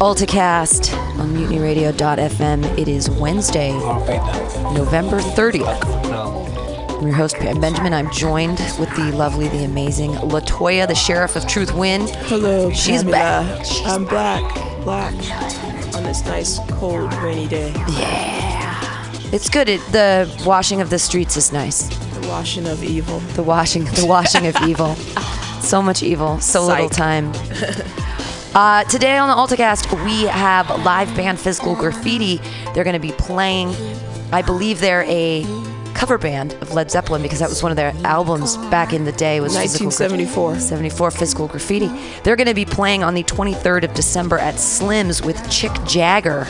AltaCast on MutinyRadio.fm. It is Wednesday, November 30th. I'm your host, Pam Benjamin. I'm joined with the lovely, the amazing Latoya, the Sheriff of Truth Win. Hello, She's Pamela. back. She's I'm black, black, on this nice, cold, rainy day. Yeah. It's good. It, the washing of the streets is nice. The washing of evil. The washing, the washing of evil. So much evil, so little time. Uh, today on the AltaCast, we have live band Physical Graffiti. They're going to be playing. I believe they're a cover band of Led Zeppelin because that was one of their albums back in the day. Was Physical 1974. 74 Physical Graffiti. They're going to be playing on the 23rd of December at Slim's with Chick Jagger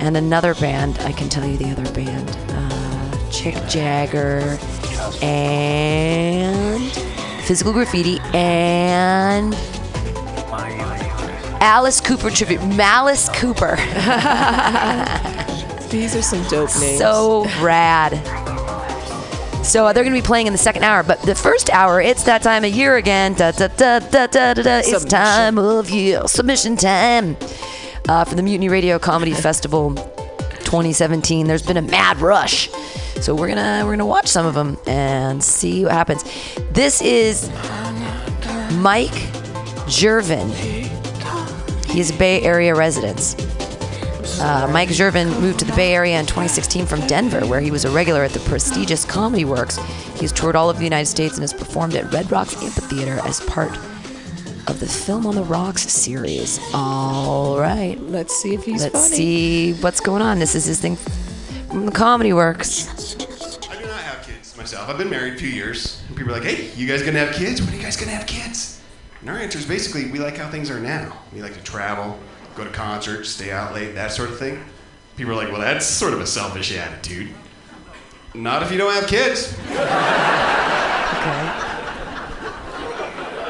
and another band. I can tell you the other band. Uh, Chick Jagger and Physical Graffiti and Alice Cooper tribute. Malice Cooper. These are some dope names. so rad. So uh, they're going to be playing in the second hour, but the first hour, it's that time of year again. Da, da, da, da, da, da, da. It's time of year. Submission time uh, for the Mutiny Radio Comedy Festival 2017. There's been a mad rush, so we're gonna we're gonna watch some of them and see what happens. This is Mike Jervin. He is a Bay Area resident. Uh, Mike Jervin moved to the Bay Area in 2016 from Denver, where he was a regular at the prestigious Comedy Works. He's toured all over the United States and has performed at Red Rocks Amphitheater as part of the Film on the Rocks series. All right, Let's see if he's let's funny. see what's going on. This is his thing from the Comedy Works. I do not have kids myself. I've been married a few years. And people are like, hey, you guys gonna have kids? When are you guys gonna have kids? And our answer is basically, we like how things are now. We like to travel, go to concerts, stay out late, that sort of thing. People are like, well, that's sort of a selfish attitude. Not if you don't have kids. Okay.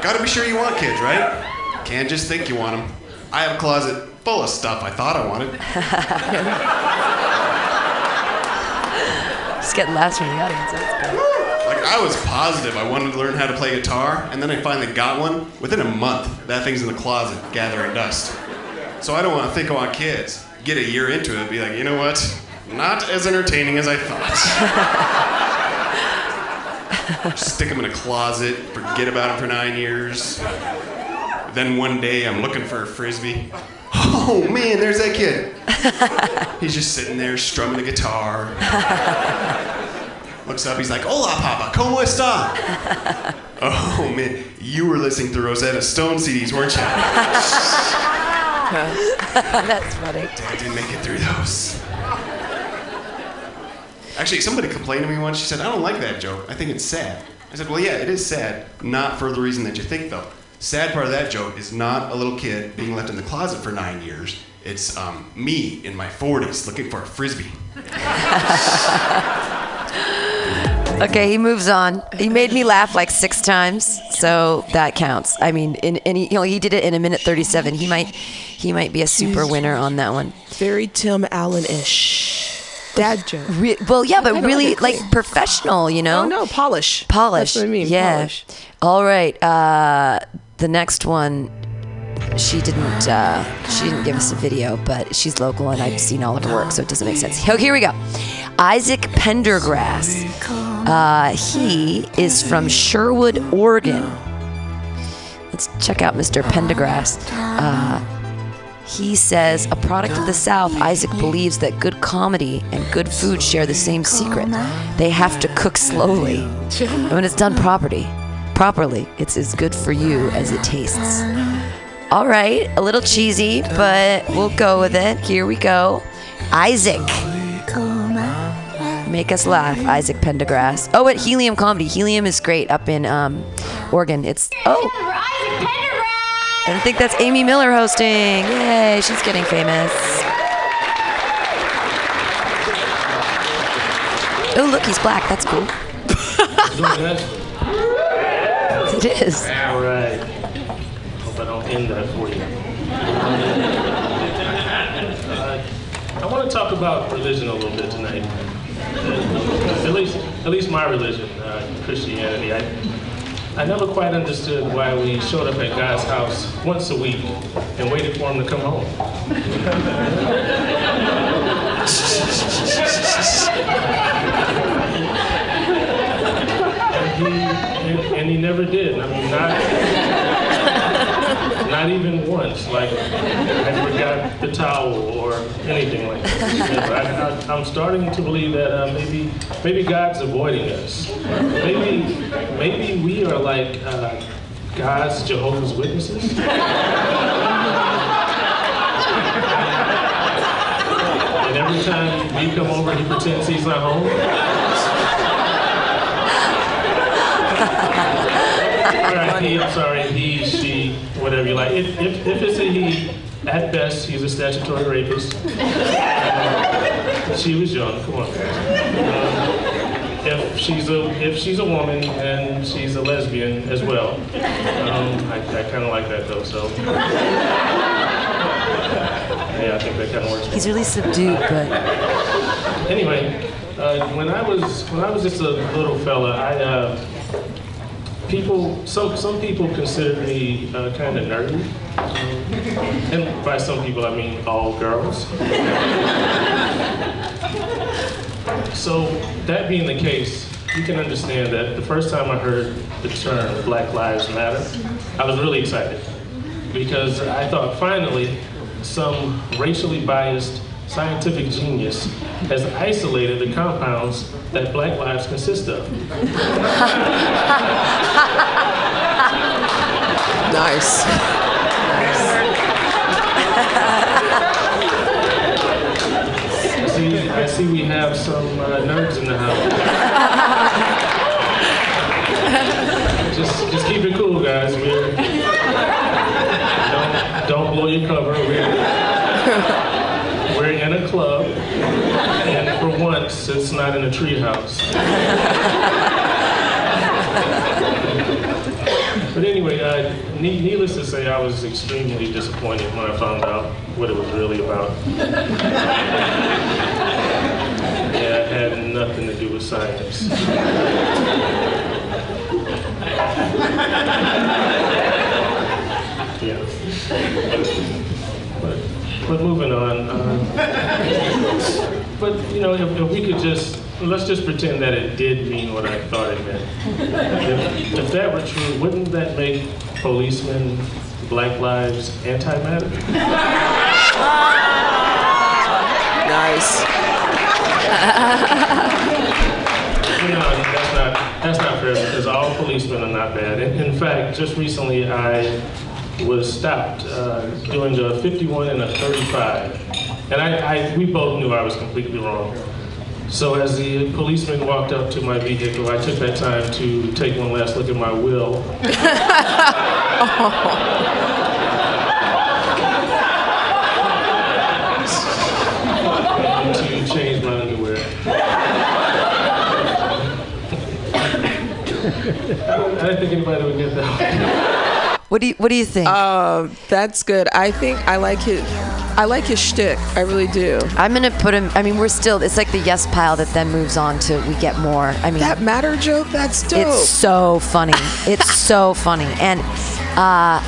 Gotta be sure you want kids, right? Can't just think you want them. I have a closet full of stuff I thought I wanted. Just getting laughs from the audience. That's good. Like I was positive I wanted to learn how to play guitar, and then I finally got one. Within a month, that thing's in the closet gathering dust. So I don't want to think I want kids. Get a year into it, and be like, you know what? Not as entertaining as I thought. Stick them in a closet, forget about them for nine years. Then one day I'm looking for a frisbee. Oh man, there's that kid. He's just sitting there strumming the guitar. Looks up, he's like, Hola, Papa, ¿cómo está? oh, man, you were listening to Rosetta Stone CDs, weren't you? That's funny. I didn't make it through those. Actually, somebody complained to me once. She said, I don't like that joke. I think it's sad. I said, Well, yeah, it is sad. Not for the reason that you think, though. Sad part of that joke is not a little kid being left in the closet for nine years. It's um, me in my 40s looking for a frisbee. Okay, he moves on. He made me laugh like six times, so that counts. I mean, in, in he, you know, he did it in a minute thirty-seven. He might, he might be a super winner on that one. Very Tim Allen-ish. Dad joke. Re- well, yeah, but really like like professional, you know. Oh no, polish. polish. That's what I mean. Yeah. Polish. All right. Uh, the next one, she didn't. Uh, she didn't give us a video, but she's local, and I've seen all of her work, so it doesn't make sense. Oh, here we go. Isaac Pendergrass. Uh, he is from Sherwood, Oregon. Let's check out Mr. Pendergrass. Uh, he says, a product of the South, Isaac believes that good comedy and good food share the same secret. They have to cook slowly. And when it's done properly, properly, it's as good for you as it tastes. All right, a little cheesy, but we'll go with it. Here we go. Isaac. Make us laugh, Isaac Pendergrass. Oh, at Helium Comedy. Helium is great up in um, Oregon. It's oh, I think that's Amy Miller hosting. Yay, she's getting famous. Oh, look, he's black. That's cool. It is. All right. Hope I don't end that for you. Uh, I want to talk about religion a little bit tonight. At least, at least my religion, uh, Christianity. I, I never quite understood why we showed up at God's house once a week and waited for him to come home. and, he, and, and he never did. I mean, not, not even once. Like, I forgot the towel or anything like that. I, I'm starting to believe that uh, maybe, maybe God's avoiding us. Maybe, maybe we are like uh, God's Jehovah's Witnesses. And every time we come over, he pretends he's not home. All right, he, I'm sorry, he, whatever you like. If, if, if it's a he, at best, he's a statutory rapist. She was young, come on. Um, if she's a if she's a woman and she's a lesbian as well, um, I, I kind of like that though. So yeah, I think that kind of works. He's really subdued, but Anyway, uh, when I was when I was just a little fella, I uh, people some some people consider me uh, kind of nerdy, um, and by some people I mean all girls. So that being the case, you can understand that the first time I heard the term Black Lives Matter, I was really excited because I thought finally some racially biased scientific genius has isolated the compounds that black lives consist of. Nice. See, I see we have some uh, nerds in the house. just, just keep it cool, guys. We're, don't, don't blow your cover. We're a club, and for once, it's not in a treehouse. But anyway, needless to say, I was extremely disappointed when I found out what it was really about. Yeah, it had nothing to do with science. Yeah. But, moving on. Uh, but you know, if, if we could just let's just pretend that it did mean what I thought it meant. If, if that were true, wouldn't that make policemen, Black Lives, antimatter? Nice. You know, that's not that's not fair because all policemen are not bad. In, in fact, just recently I was stopped uh, doing a 51 and a 35, and I, I we both knew I was completely wrong. So as the policeman walked up to my vehicle, I took that time to take one last look at my will. and to change my underwear. I don't think anybody would get that. what do you what do you think? Uh, that's good. I think I like his. I like his shtick. I really do. I'm gonna put him. I mean, we're still. It's like the yes pile that then moves on to we get more. I mean, That matter joke. That's dope. It's so funny. It's so funny. And uh,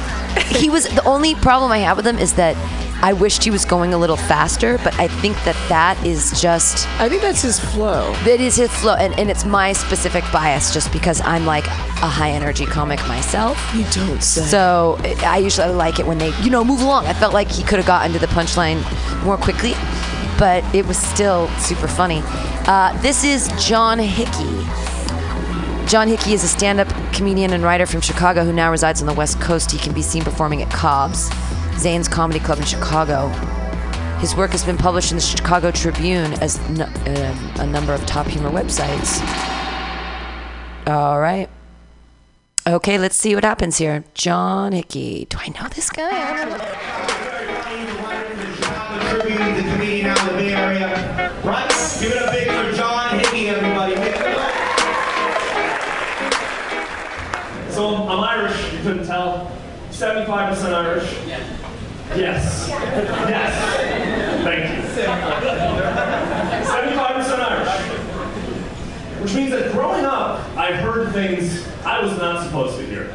he was the only problem I have with him is that I wished he was going a little faster, but I think that that is just I think that's his flow. that is his flow, and, and it's my specific bias just because I'm like a high energy comic myself. You don't say. So I usually like it when they, you know, move along. I felt like he could have gotten to the punchline more quickly, but it was still super funny. Uh, this is John Hickey. John Hickey is a stand up comedian and writer from Chicago who now resides on the West Coast. He can be seen performing at Cobb's, Zanies Comedy Club in Chicago. His work has been published in the Chicago Tribune as n- um, a number of top humor websites. All right. Okay, let's see what happens here. John Hickey. Do I know this guy? So I'm Irish, you couldn't tell. 75% Irish. Yes. Yes. Thank you. 75% Irish. Which means that growing up, I've heard things I I was not supposed to hear.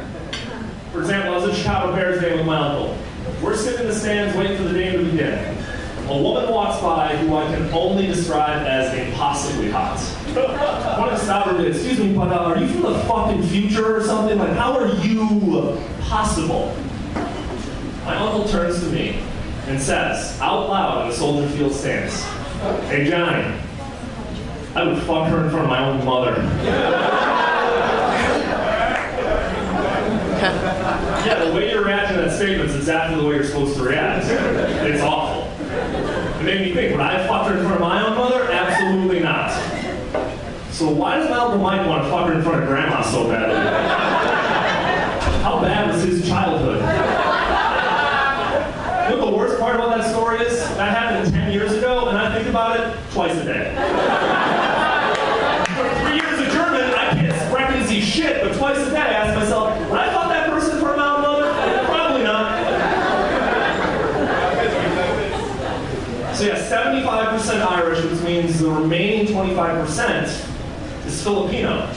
For example, I was at Chicago Bears game with my uncle. We're sitting in the stands waiting for the game to begin. A woman walks by who I can only describe as impossibly hot. I want to stop her excuse me, but uh, are you from the fucking future or something? Like, how are you possible? My uncle turns to me and says, out loud in a Soldier Field stance, Hey Johnny, I would fuck her in front of my own mother. yeah, the way you're reacting to that statement is exactly the way you're supposed to react. It's awful. It made me think, would I have fucked her in front of my own mother? Absolutely not. So why does my uncle Mike want to fuck her in front of grandma so badly? How bad was his childhood? You know what the worst part about that story is? That happened 10 years ago, and I think about it twice a day. For three years of German, I can't shit, but twice a day I ask myself, I thought that person for a mountain mother? Probably not. So yeah, 75% Irish, which means the remaining 25% is Filipino.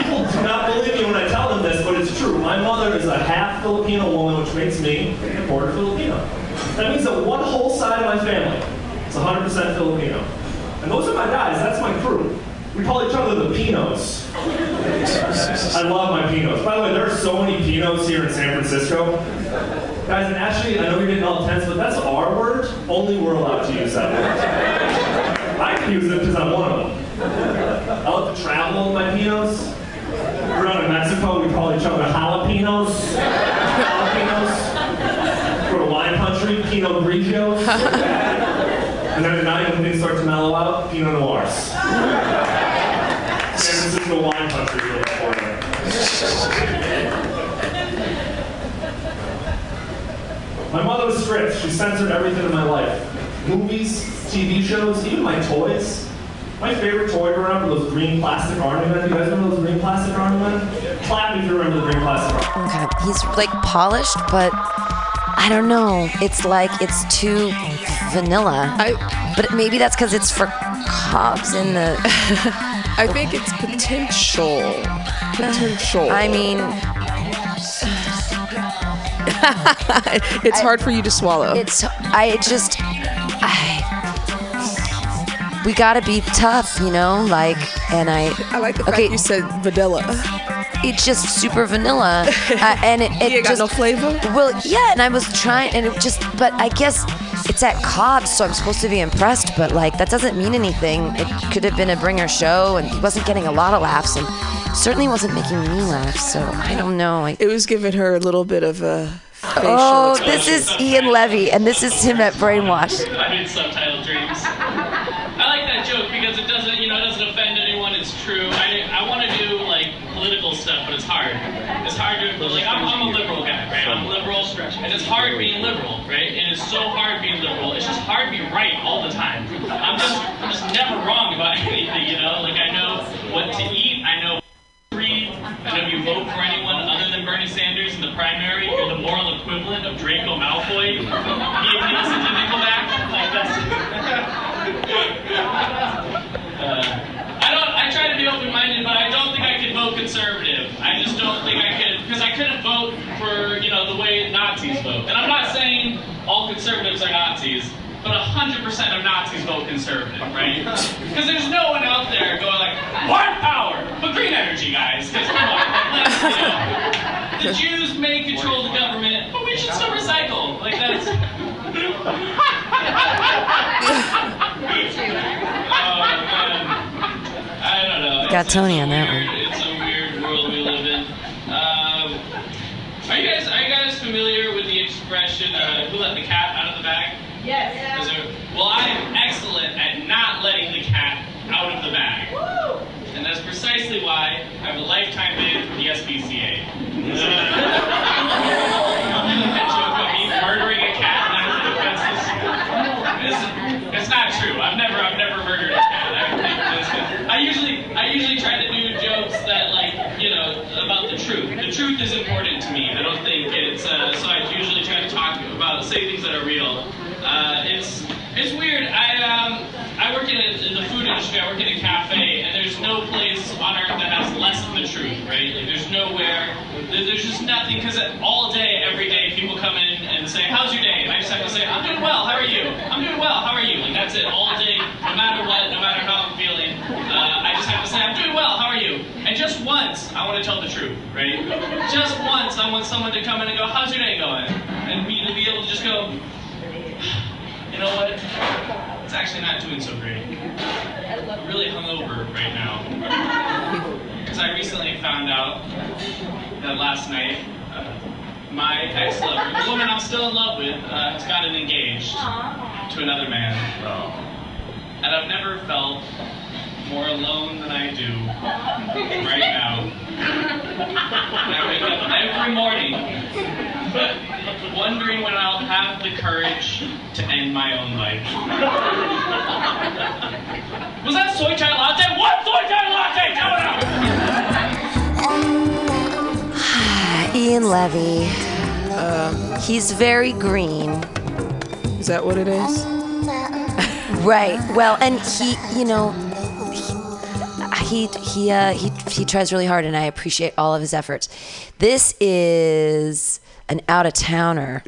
People do not believe me when I tell them this, but it's true. My mother is a half Filipino woman, which makes me a quarter Filipino. That means that one whole side of my family is 100% Filipino. And those are my guys, that's my crew. We call each other the Pinos. I love my Pinos. By the way, there are so many Pinos here in San Francisco. Guys, and actually, I know you're getting all tense, but that's our word. Only we're allowed to use that word. I can use it because I'm one of them. I love to travel with my Pinos. We're out in Mexico, we call each other jalapenos. Jalapenos. Go to wine country, Pinot Grigios. And then at night, when things start to mellow out, Pinot Noirs. San Francisco wine country, really for you. My mother was strict. She censored everything in my life. Movies, TV shows, even my toys. My favorite toy growing up were those green plastic army men. You guys remember those green plastic army men? Clap if you remember the green plastic army Okay, he's like polished, but I don't know. It's like it's too vanilla. I But maybe that's because it's for cops in the. I think it's potential. Potential. I mean, it's hard for you to swallow. it's. I just. I. We gotta be tough, you know? Like, and I. I like the fact Okay. you said vanilla. It's just super vanilla. uh, and it, it You ain't got just. no flavor. Well, yeah, and I was trying, and it just, but I guess it's at Cobb's, so I'm supposed to be impressed, but like, that doesn't mean anything. It could have been a bringer show, and he wasn't getting a lot of laughs, and certainly wasn't making me laugh, so I don't know. I, It was giving her a little bit of a facial oh, expression. this is Ian Levy, and this is him at Brainwash. I did subtitle dreams. I like that joke because it doesn't, you know, it doesn't offend anyone. It's true. I, I want to do like political stuff, but it's hard. It's hard to like. I'm, I'm a liberal guy, right? I'm liberal, stretch. and it's hard being liberal, right? And it's so hard being liberal. It's just hard being right all the time. I'm just, I'm just never wrong about anything, you know. Like I know what to eat. I know read. I know if you vote for anyone other than Bernie Sanders in the primary, you're the moral equivalent of Draco Malfoy. He, listens to Nickelback. Like that's. Uh, I don't. I try to be open-minded, but I don't think vote conservative. I just don't think I could because I couldn't vote for you know the way Nazis vote. And I'm not saying all conservatives are Nazis, but 100% of Nazis vote conservative, right? Because there's no one out there going like, white power, but green energy, guys. Because come on, like, let's, you know, the Jews may control the government, but we should still recycle. Like that's. Oh man, I don't know. Got Tony on that one. It's a weird world we live in. Um, are you guys are you guys familiar with the expression uh, "Who let the cat out of the bag"? Yes. Is there, well, I am excellent at not letting the cat out of the bag. Woo! And that's precisely why I have a lifetime ban from the SPCA. that joke about me murdering a cat and not the offenses. It's, it's not true. I've never, I've never Just once, I want someone to come in and go, "How's your day going?" And me to be able to just go, "You know what? It's actually not doing so great. I'm really hungover right now." Because I recently found out that last night, uh, my ex-lover, the woman I'm still in love with, uh, has gotten engaged to another man. And I've never felt more alone than I do right now. And I wake up every morning wondering when I'll have the courage to end my own life. Was that soy chai latte? What soy chai latte? Tell it out! Ian Levy. Um, He's very green. Is that what it is? Right. Well, and he, you know, he he uh, he he tries really hard, and I appreciate all of his efforts. This is an out of towner.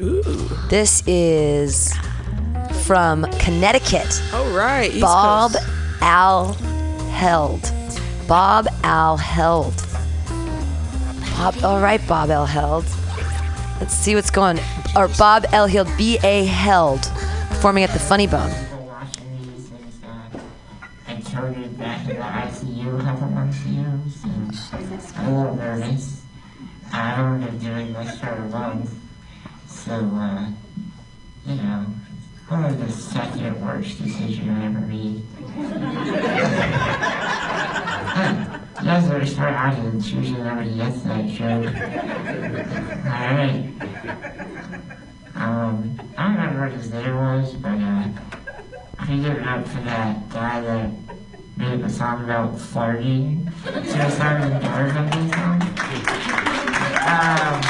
This is from Connecticut. Oh right, East Bob Coast. Al Held. Bob Al Held. Bob, all right, Bob L. Held. Let's see what's going. Or Bob L. Held, B. A. Held, performing at the Funny Bone. Coded back in the ICU a couple months ago, so I'm a little nervous. I've only been doing this for a month, so, uh, you know, only the second worst decision I ever made. Guys are a smart audience, usually nobody gets that joke. Alright. Um, I don't remember what his name was, but uh, I it up for that guy that made a song about farting. So it sounded like Garfunkel song. Um,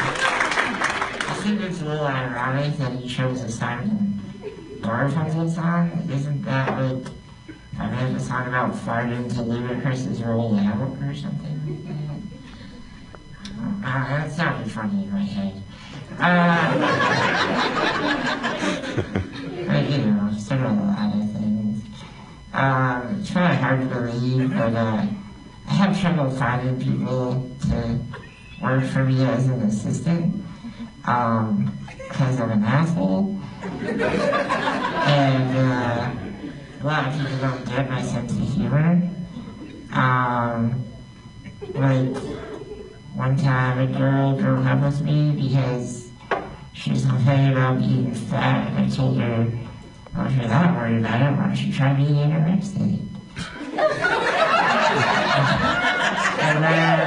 I think it's a little ironic that he chose a Simon Garfunkel song. Isn't that like I made a song about farting to Ludacris's Roll Out or something? Uh, that sounded funny in my head. Uh, but, you know, sort of Um, it's kind of hard to believe, but uh, I have trouble finding people to work for me as an assistant um, because I'm an asshole. and uh, a lot of people don't get my sense of humor. Um, like, one time a girl broke up with me because she was complaining about being fat, and I told her, well, if you're that worried about it, why don't you try being anorexic? and then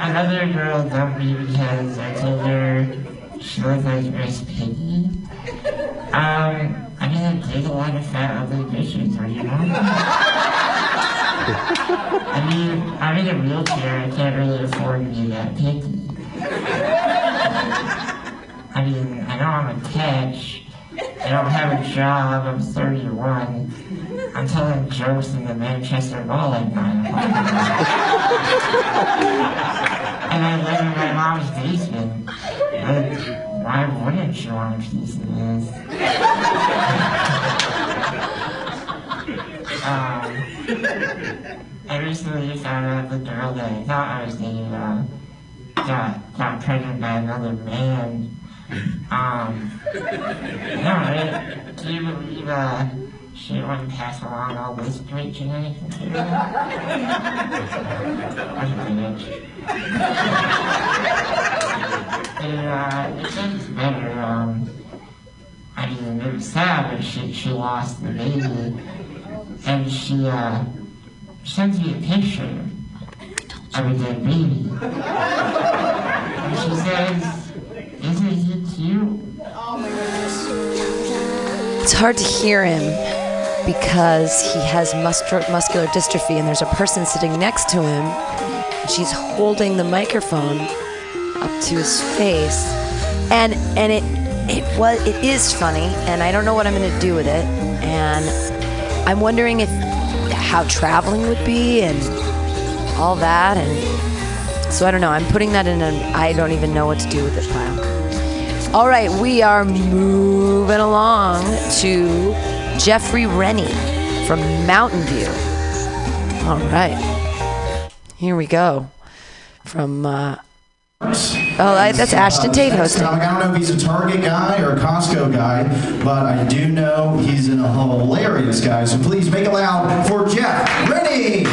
another girl dumped me because I told her she looked like Miss Piggy. Um, I mean, I take a lot of fat, ugly bitches, do you know? I mean, I'm in a wheelchair, I can't really afford to be that picky. I mean, I know I'm a catch. I don't have a job. I'm 31. I'm telling jokes in the Manchester Mall at 9 o'clock. and I live in my mom's basement. Like, why wouldn't you want a piece of this? um, I recently found out the girl that I thought I was dating uh, got, got pregnant by another man. Um, no. Do you believe uh, she wouldn't pass along all this great genetic material? What a bitch. It, uh, it gets better. Um, I mean, it was sad, but she, she lost the baby. And she, uh, sends me a picture of a dead baby. And she says, isn't he cute? It's hard to hear him because he has muscular dystrophy, and there's a person sitting next to him. And she's holding the microphone up to his face, and and it it was it is funny, and I don't know what I'm going to do with it, and I'm wondering if how traveling would be and all that, and So I don't know. I'm putting that in an I don't even know what to do with it pile. All right, we are moving along to Jeffrey Rennie from Mountain View. All right, here we go. From uh, oh, that's Ashton Tate hosting. I don't know if he's a Target guy or a Costco guy, but I do know he's a hilarious guy. So please make it loud for Jeff Rennie.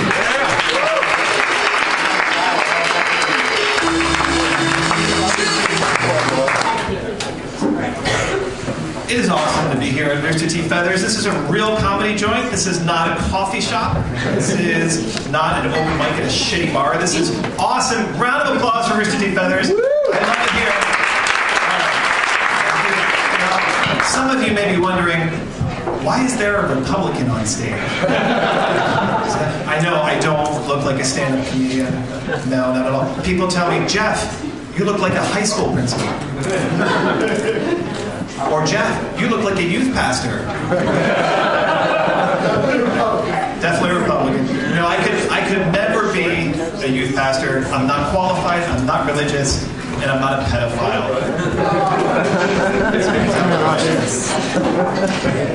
It is awesome to be here at Rooster T. Feathers. This is a real comedy joint. This is not a coffee shop. This is not an open mic at a shitty bar. This is awesome. Round of applause for Rooster T. Feathers. I love it here. Uh, some of you may be wondering, why is there a Republican on stage? I know I don't look like a stand-up comedian. No, not at all. People tell me, Jeff, you look like a high school principal. Or Jeff, you look like a youth pastor. Definitely Republican. You know, I could I could never be a youth pastor. I'm not qualified. I'm not religious, and I'm not a pedophile.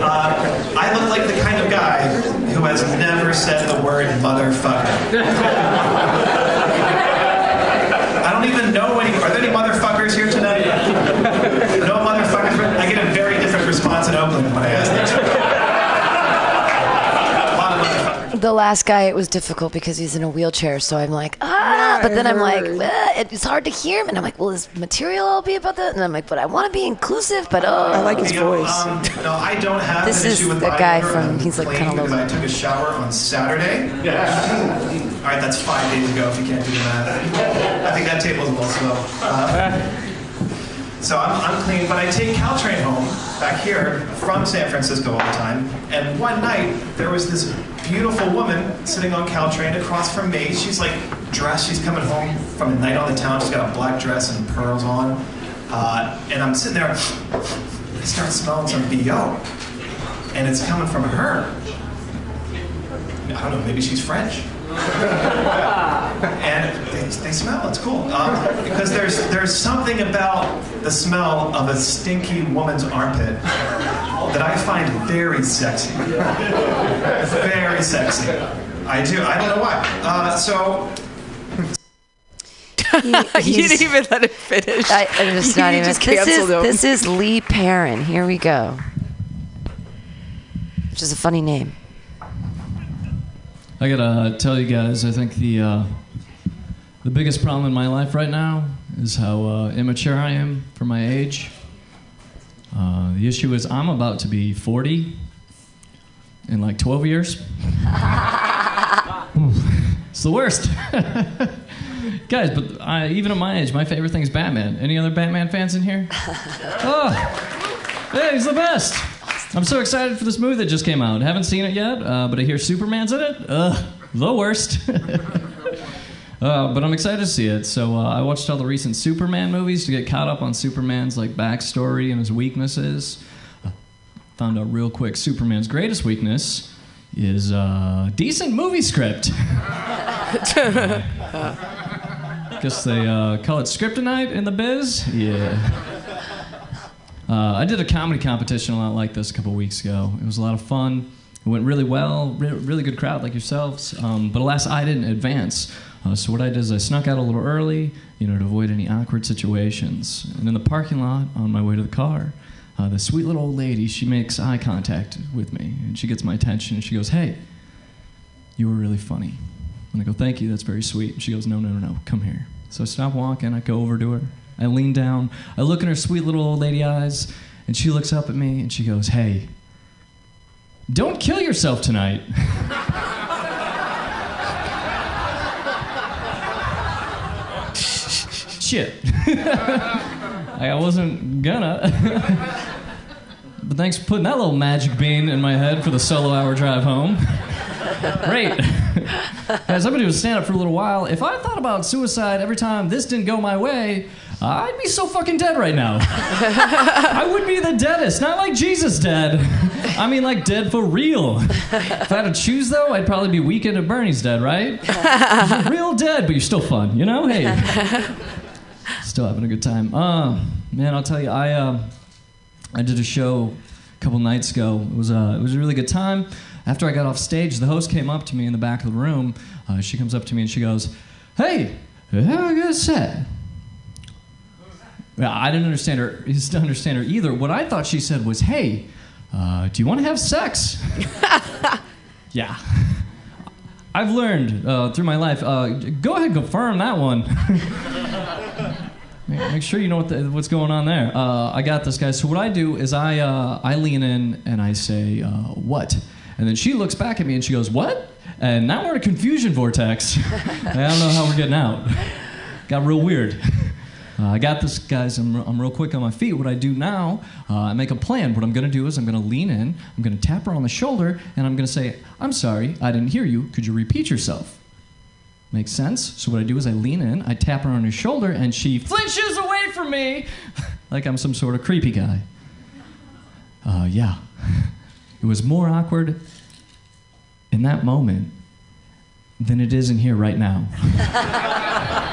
Uh, I look like the kind of guy who has never said the word motherfucker. I don't even know any. Are there any motherfuckers here tonight? No motherfuckers. I get a very different response in Oakland when I ask that. A lot of motherfuckers. The last guy, it was difficult because he's in a wheelchair. So I'm like, ah, but then I'm like, "Ah," it's hard to hear him. And I'm like, well, his material will be about that. And I'm like, but I want to be inclusive, but oh. I like his You know, voice. Um, no, I don't have This an is issue with the guy from- he's, like, kinda low I took a shower on Saturday. Yeah. all right, that's five days ago. If you can't do the math, I think that table's a little slow. Uh, so I'm, I'm clean, but I take Caltrain home back here from San Francisco all the time. And one night there was this beautiful woman sitting on Caltrain across from me. She's like dressed. She's coming home from a night on the town. She's got a black dress and pearls on. Uh, and I'm sitting there. I start smelling some bo, and it's coming from her. I don't know. Maybe she's French. and they, they smell. It's cool um, because there's there's something about the smell of a stinky woman's armpit that I find very sexy. Very sexy. I do. I don't know why. Uh, so you didn't even let it finish. I, I'm just You not even. just this is canceled him. this is Lee Perrin. Here we go. Which is a funny name. I gotta tell you guys, I think the uh, the biggest problem in my life right now is how uh, immature I am for my age. Uh, the issue is I'm about to be 40 in like 12 years. It's the worst. Guys, but I, even at my age, my favorite thing is Batman. Any other Batman fans in here? Oh, yeah, he's the best. I'm so excited for this movie that just came out. Haven't seen it yet, uh, but I hear Superman's in it. Ugh, the worst. uh, but I'm excited to see it. So uh, I watched all the recent Superman movies to get caught up on Superman's like backstory and his weaknesses. Uh, found out real quick Superman's greatest weakness is uh, decent movie script. Guess they uh, call it Scriptonite in the biz. Yeah. Uh, I did a comedy competition a lot like this a couple weeks ago. It was a lot of fun. It went really well. Re- really good crowd like yourselves. Um, but alas, I didn't advance. Uh, so what I did is I snuck out a little early, you know, to avoid any awkward situations. And in the parking lot, on my way to the car, uh, the sweet little old lady, she makes eye contact with me, and she gets my attention, and she goes, "Hey, you were really funny." And I go, "Thank you. That's very sweet." And she goes, "No, no, no, no. Come here." So I stop walking. I go over to her. I lean down. I look in her sweet little old lady eyes, and she looks up at me and she goes, Hey, don't kill yourself tonight. Shit. I wasn't gonna. but thanks for putting that little magic bean in my head for the solo hour drive home. Great. As somebody who was stand up for a little while, if I thought about suicide every time this didn't go my way, I'd be so fucking dead right now. I would be the deadest, not like Jesus dead. I mean, like dead for real. If I had to choose, though, I'd probably be Weekend at Bernie's dead, right? You're real dead, but you're still fun, you know? Hey, still having a good time. Uh, man, I'll tell you, I uh, I did a show a couple nights ago. It was uh, it was a really good time. After I got off stage, the host came up to me in the back of the room. Uh, she comes up to me and she goes, "Hey, have a good set." Yeah, I didn't understand her. Didn't understand her either. What I thought she said was, "Hey, uh, do you want to have sex?" yeah. I've learned uh, through my life. Uh, go ahead, confirm that one. make, make sure you know what the, what's going on there. Uh, I got this, guys. So what I do is I uh, I lean in and I say, uh, "What?" And then she looks back at me and she goes, "What?" And now we're in a confusion vortex. I don't know how we're getting out. Got real weird. Uh, I got this, guys. I'm, I'm real quick on my feet. What I do now, uh, I make a plan. What I'm going to do is I'm going to lean in, I'm going to tap her on the shoulder, and I'm going to say, I'm sorry, I didn't hear you. Could you repeat yourself? Makes sense? So what I do is I lean in, I tap her on her shoulder, and she flinches away from me like I'm some sort of creepy guy. Uh, yeah. It was more awkward in that moment than it is in here right now.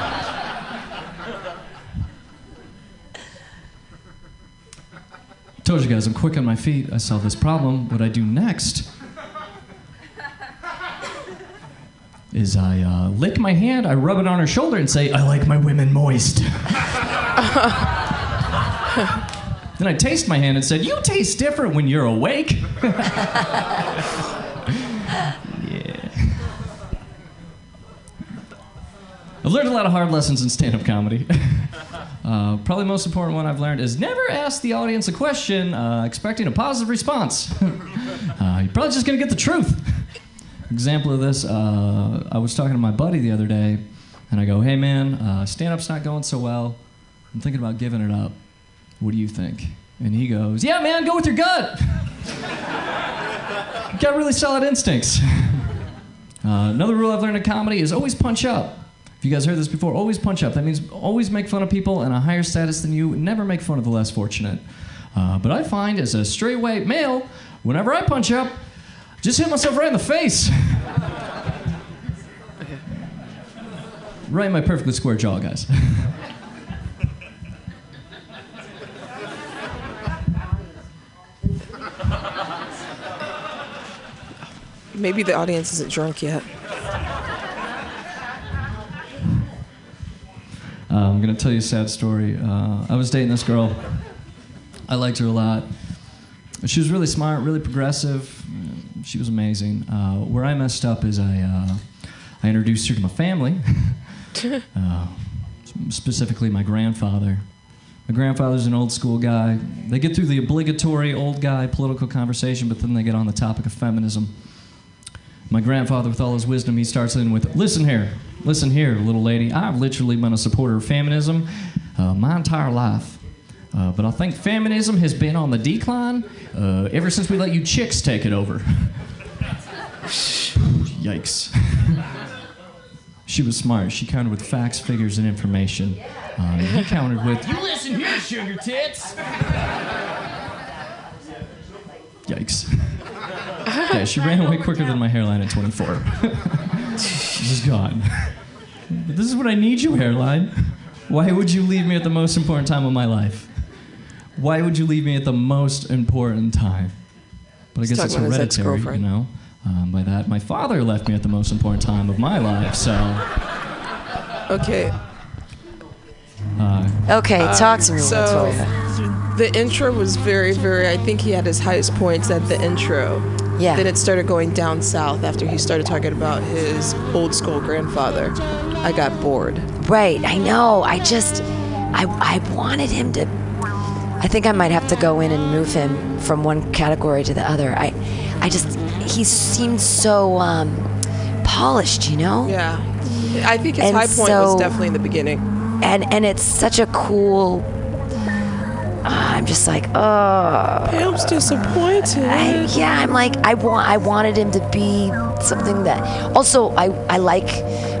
Told you guys, I'm quick on my feet. I solve this problem. What I do next is I uh, lick my hand, I rub it on her shoulder, and say, I like my women moist. then I taste my hand and said, You taste different when you're awake. yeah. I've learned a lot of hard lessons in stand up comedy. Uh, probably most important one I've learned is never ask the audience a question uh, expecting a positive response. uh, you're probably just going to get the truth. Example of this uh, I was talking to my buddy the other day, and I go, Hey man, uh, stand up's not going so well. I'm thinking about giving it up. What do you think? And he goes, Yeah, man, go with your gut. you Got really solid instincts. Uh, another rule I've learned in comedy is always punch up. You guys heard this before, always punch up. That means always make fun of people in a higher status than you. Never make fun of the less fortunate. Uh, but I find as a straight white male, whenever I punch up, just hit myself right in the face. right in my perfectly square jaw, guys. Maybe the audience isn't drunk yet. Uh, I'm gonna tell you a sad story. Uh, I was dating this girl. I liked her a lot. She was really smart, really progressive. She was amazing. Uh, where I messed up is I, uh, I introduced her to my family, uh, specifically my grandfather. My grandfather's an old school guy. They get through the obligatory old guy political conversation, but then they get on the topic of feminism. My grandfather, with all his wisdom, he starts in with, Listen here, listen here, little lady. I've literally been a supporter of feminism uh, my entire life. Uh, but I think feminism has been on the decline uh, ever since we let you chicks take it over. Yikes. she was smart. She countered with facts, figures, and information. Uh, he countered with, You listen here, sugar tits! Yikes. Yeah, she ran away quicker than my hairline at 24. She's gone. But this is what I need you, hairline. Why would you leave me at the most important time of my life? Why would you leave me at the most important time? But I guess it's talking about his hereditary, you know. Um, by that, my father left me at the most important time of my life. So, Okay. uh, Okay, talk to me. So What's wrong with that? the intro was very, very. I think he had his highest points at the intro. Yeah. Then it started going down south after he started talking about his old school grandfather. I got bored. Right, I know. I just, I, I wanted him to. I think I might have to go in and move him from one category to the other. I, I just, he seemed so um, polished, you know. Yeah. I think his And high point was definitely in the beginning. And and it's such a cool. I'm just like, oh. Pam's disappointed. I, yeah, I'm like, I want, I wanted him to be something that. Also, I, I like,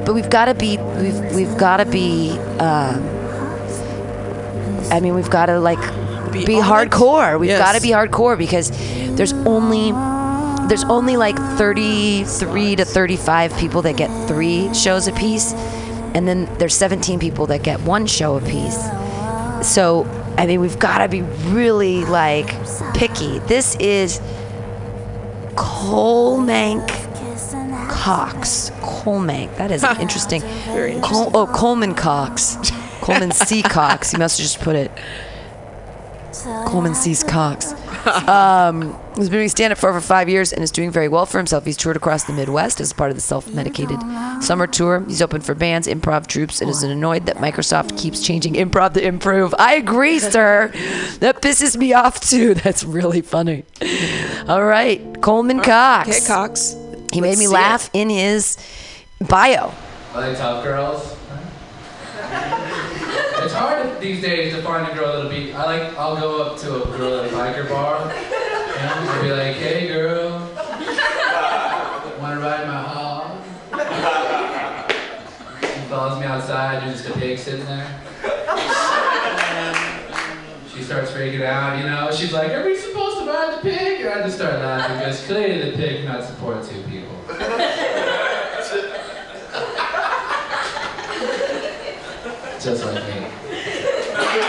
but we've got to be, we've, we've got to be. Um, I mean, we've got to like Be be, hardcore. We've Yes. got to be hardcore because there's only there's only like 33 to 35 people that get three shows apiece, and then there's 17 people that get one show apiece. So I mean, we've got to be really like picky. This is Colemank Cox. Colemank. That is interesting. Very Col- oh, Coleman Cox. Coleman C. Cox. He must have just put it. Coleman C's Cox. Um, he's been doing stand up for over five years and is doing very well for himself. He's toured across the Midwest as part of the self medicated summer tour. He's opened for bands, improv troupes, and is annoyed that Microsoft keeps changing improv to improve. I agree, sir. That pisses me off too. That's really funny. All right, Coleman Cox. Okay, Cox. He made Let's me see laugh in his bio. Are they tough girls? it's hard these days to find a girl that'll be. I like. I'll go up to a girl at a biker bar, and I'll be like, "Hey, girl, want to ride my hog?" She follows me outside. There's just a pig sitting there. She starts freaking out, you know. She's like, "Are we supposed to ride the pig?" And I just start laughing because clearly the pig cannot support two people. Just like me. The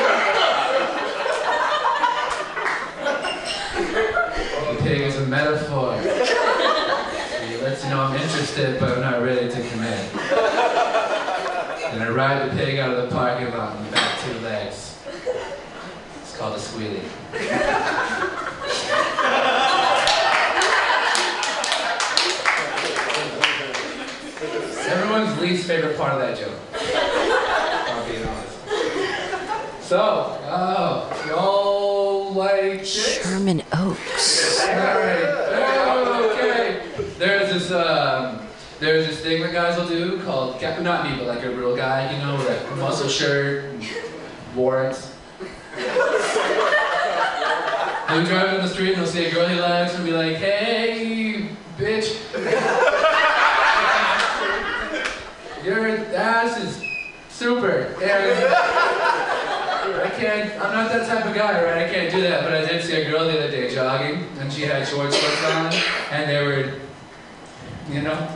pig is a metaphor. It lets you know I'm interested, but I'm not ready to commit. And I ride the pig out of the parking lot on the back two legs. It's called a squealie. Everyone's least favorite part of that joke. If I'm being honest. So, oh, y'all like this? Sherman Oaks. Alright, okay. There's this, um, there's this thing that guys will do called, ca- not me, but like a real guy, you know, with a muscle shirt, and warrants. He'll drive down the street and he'll see a girl he likes and be like, hey, bitch. Your ass is super. And I can't, I'm not that type of guy, right? I can't do that. But I did see a girl the other day jogging, and she had short shorts on, and they were, you know,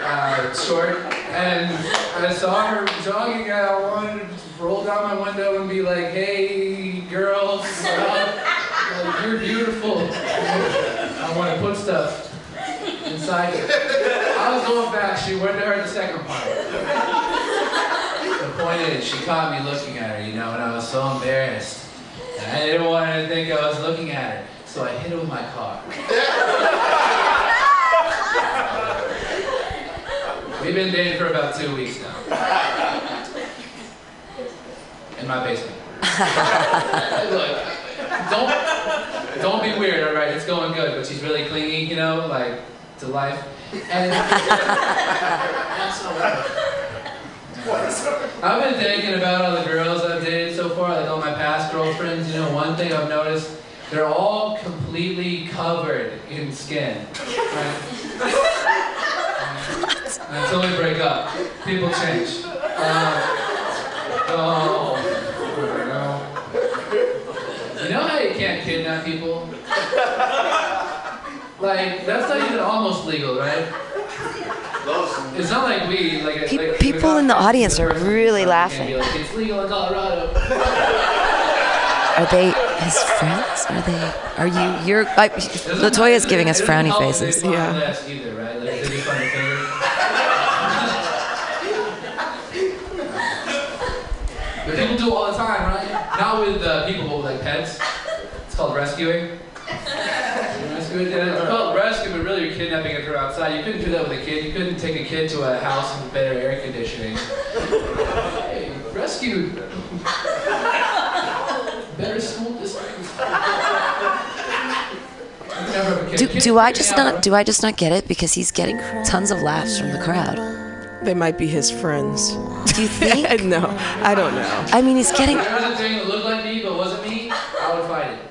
uh, short. And I saw her jogging, and I wanted to roll down my window and be like, hey, girl, stop. Like, you're beautiful. I want to put stuff inside you. I was going back, she went to her the second part. The she caught me looking at her, you know, and I was so embarrassed. And I didn't want her to think I was looking at her, so I hit her with my car. We've been dating for about two weeks now. In my basement. Look, don't don't be weird, all right? It's going good, but she's really clingy, you know, like to life. And I've been thinking about all the girls I've dated so far, like all my past girlfriends. You know, one thing I've noticed, they're all completely covered in skin. Right? Until we break up, people change. Um, oh. You know how you can't kidnap people? Like, that's not even almost legal, right? It's not like we, like, Pe- like people in the audience are really laughing. like, it's legal in Colorado. Are they his friends? Are they? Are you? You're. I, Latoya's giving us frowny faces. Yeah. Either, right? Like, they just find a finger. But people do it all the time, right? Not with uh, people, but with like pets. It's called rescuing. Rescuing, yeah, It's called rescue, but really you're kidnapping it from outside. You couldn't do that with a kid. You couldn't take a kid to a house with better air conditioning. Hey, rescued. Better school districts. Never have a kid. Do, do I just not? Do I just not get it? Because he's getting tons of laughs from the crowd. They might be his friends. Do you think? no, I don't know. I mean, he's getting. If there was a thing that looked like me but wasn't me, I would fight it.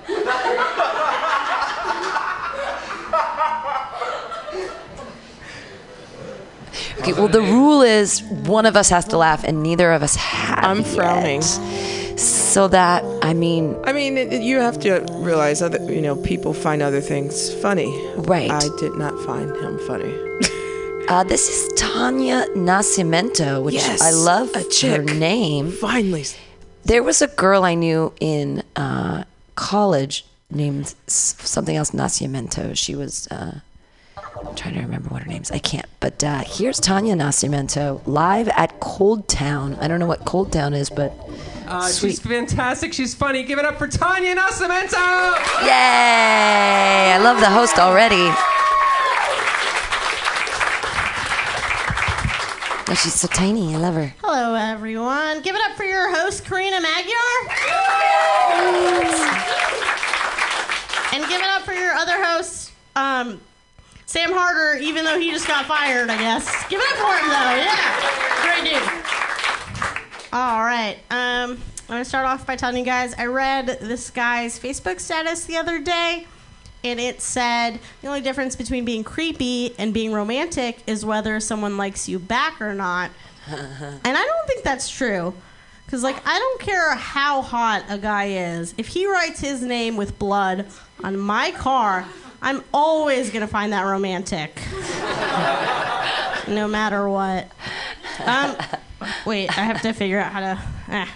Well, the rule is one of us has to laugh, and neither of us have. I'm yet. frowning. So that I mean, I mean, it- you have to realize other, you know, people find other things funny. Right. I did not find him funny. uh, this is Tanya Nascimento, which Yes, I love a chick. her name. Finally. There was a girl I knew in uh, college named something else Nascimento. She was. Uh, I'm trying to remember what her name is. I can't. But uh, here's Tanya Nascimento live at Cold Town. I don't know what Cold Town is, but Uh, Sweet. she's fantastic. She's funny. Give it up for Tanya Nascimento. Yay! I love the host already. Oh, she's so tiny. I love her. Hello, everyone. Give it up for your host, Karina Magyar. and give it up for your other host, um, Sam Harder, even though he just got fired, I guess. Give it up for him, though. Yeah. Great dude. All right. Um, I'm going to start off by telling you guys I read this guy's Facebook status the other day, and it said the only difference between being creepy and being romantic is whether someone likes you back or not. And I don't think that's true. Because, like, I don't care how hot a guy is. If he writes his name with blood on my car, I'm always going to find that romantic. no matter what. Um, wait, I have to figure out how to. eh.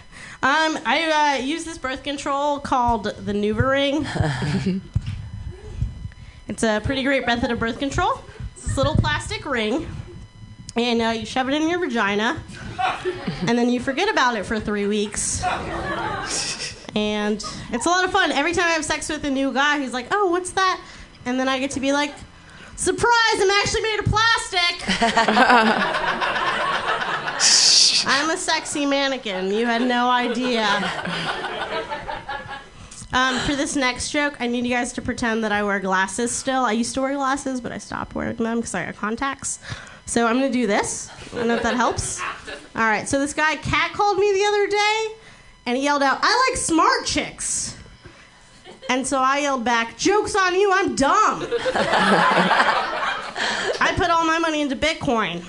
Um, I uh, use this birth control called the NuvaRing. it's a pretty great method of birth control. It's this little plastic ring, and uh, you shove it in your vagina, and then you forget about it for three weeks. And it's a lot of fun. Every time I have sex with a new guy, he's like, "Oh, what's that?" And then I get to be like, "Surprise! I'm actually made of plastic." I'm a sexy mannequin. You had no idea. Um, for this next joke, I need you guys to pretend that I wear glasses still. I used to wear glasses, but I stopped wearing them because I got contacts. So I'm gonna do this. I don't know if that helps. All right. So this guy cat called me the other day, and he yelled out, "I like smart chicks." And so I yelled back, "Jokes on you! I'm dumb." I put all my money into Bitcoin.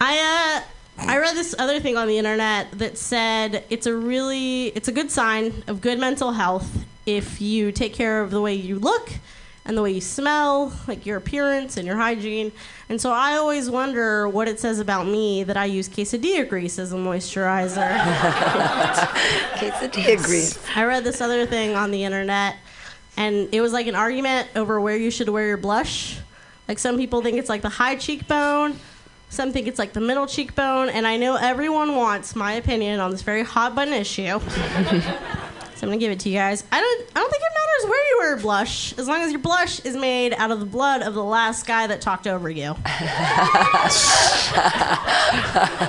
I uh I read this other thing on the internet that said it's a really it's a good sign of good mental health if you take care of the way you look and the way you smell, like your appearance and your hygiene. And so I always wonder what it says about me that I use quesadilla grease as a moisturizer. quesadilla grease. I read this other thing on the internet and it was like an argument over where you should wear your blush. Like some people think it's like the high cheekbone, some think it's like the middle cheekbone, and I know everyone wants my opinion on this very hot button issue. so I'm gonna give it to you guys. I don't I don't think it matters where you wear blush, as long as your blush is made out of the blood of the last guy that talked over you.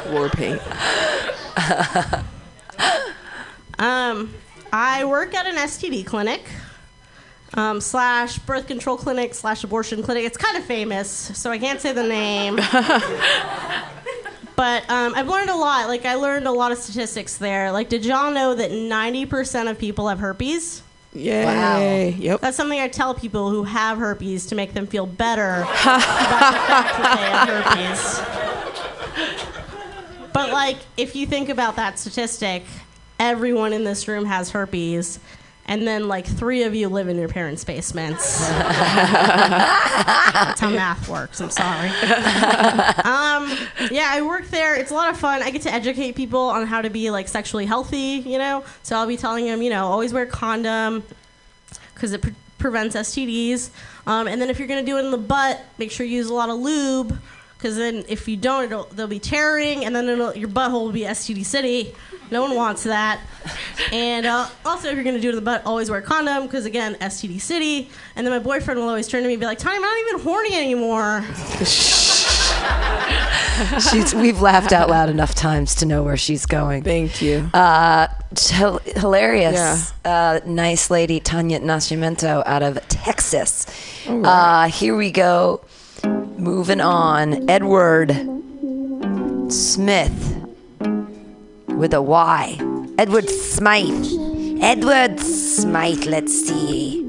War paint. Um, I work at an STD clinic. Um, slash birth control clinic slash abortion clinic. It's kind of famous, so I can't say the name. but um, I've learned a lot. Like I learned a lot of statistics there. Like, did y'all know that 90% of people have herpes? Yay. Yep. That's something I tell people who have herpes to make them feel better about the fact that they have herpes. But like, if you think about that statistic, everyone in this room has herpes, and then like three of you live in your parents' basements. That's how math works. I'm sorry. um, yeah, I work there. It's a lot of fun. I get to educate people on how to be like sexually healthy. You know, so I'll be telling them, you know, always wear a condom because it pre- prevents STDs. Um, and then if you're gonna do it in the butt, make sure you use a lot of lube. Because then, if you don't, it'll, they'll be tearing, and then it'll, your butthole will be STD city. No one wants that. And uh, also, if you're gonna do it in the butt, always wear a condom. Because again, STD city. And then my boyfriend will always turn to me and be like, "Tony, I'm not even horny anymore." she's, we've laughed out loud enough times to know where she's going. Thank you. Uh, hil- hilarious. Uh, nice lady, Tanya Nascimento out of Texas. All right. Uh, here we go. Moving on. Edward Smith with a Y. Edward Smythe. Edward Smythe, let's see.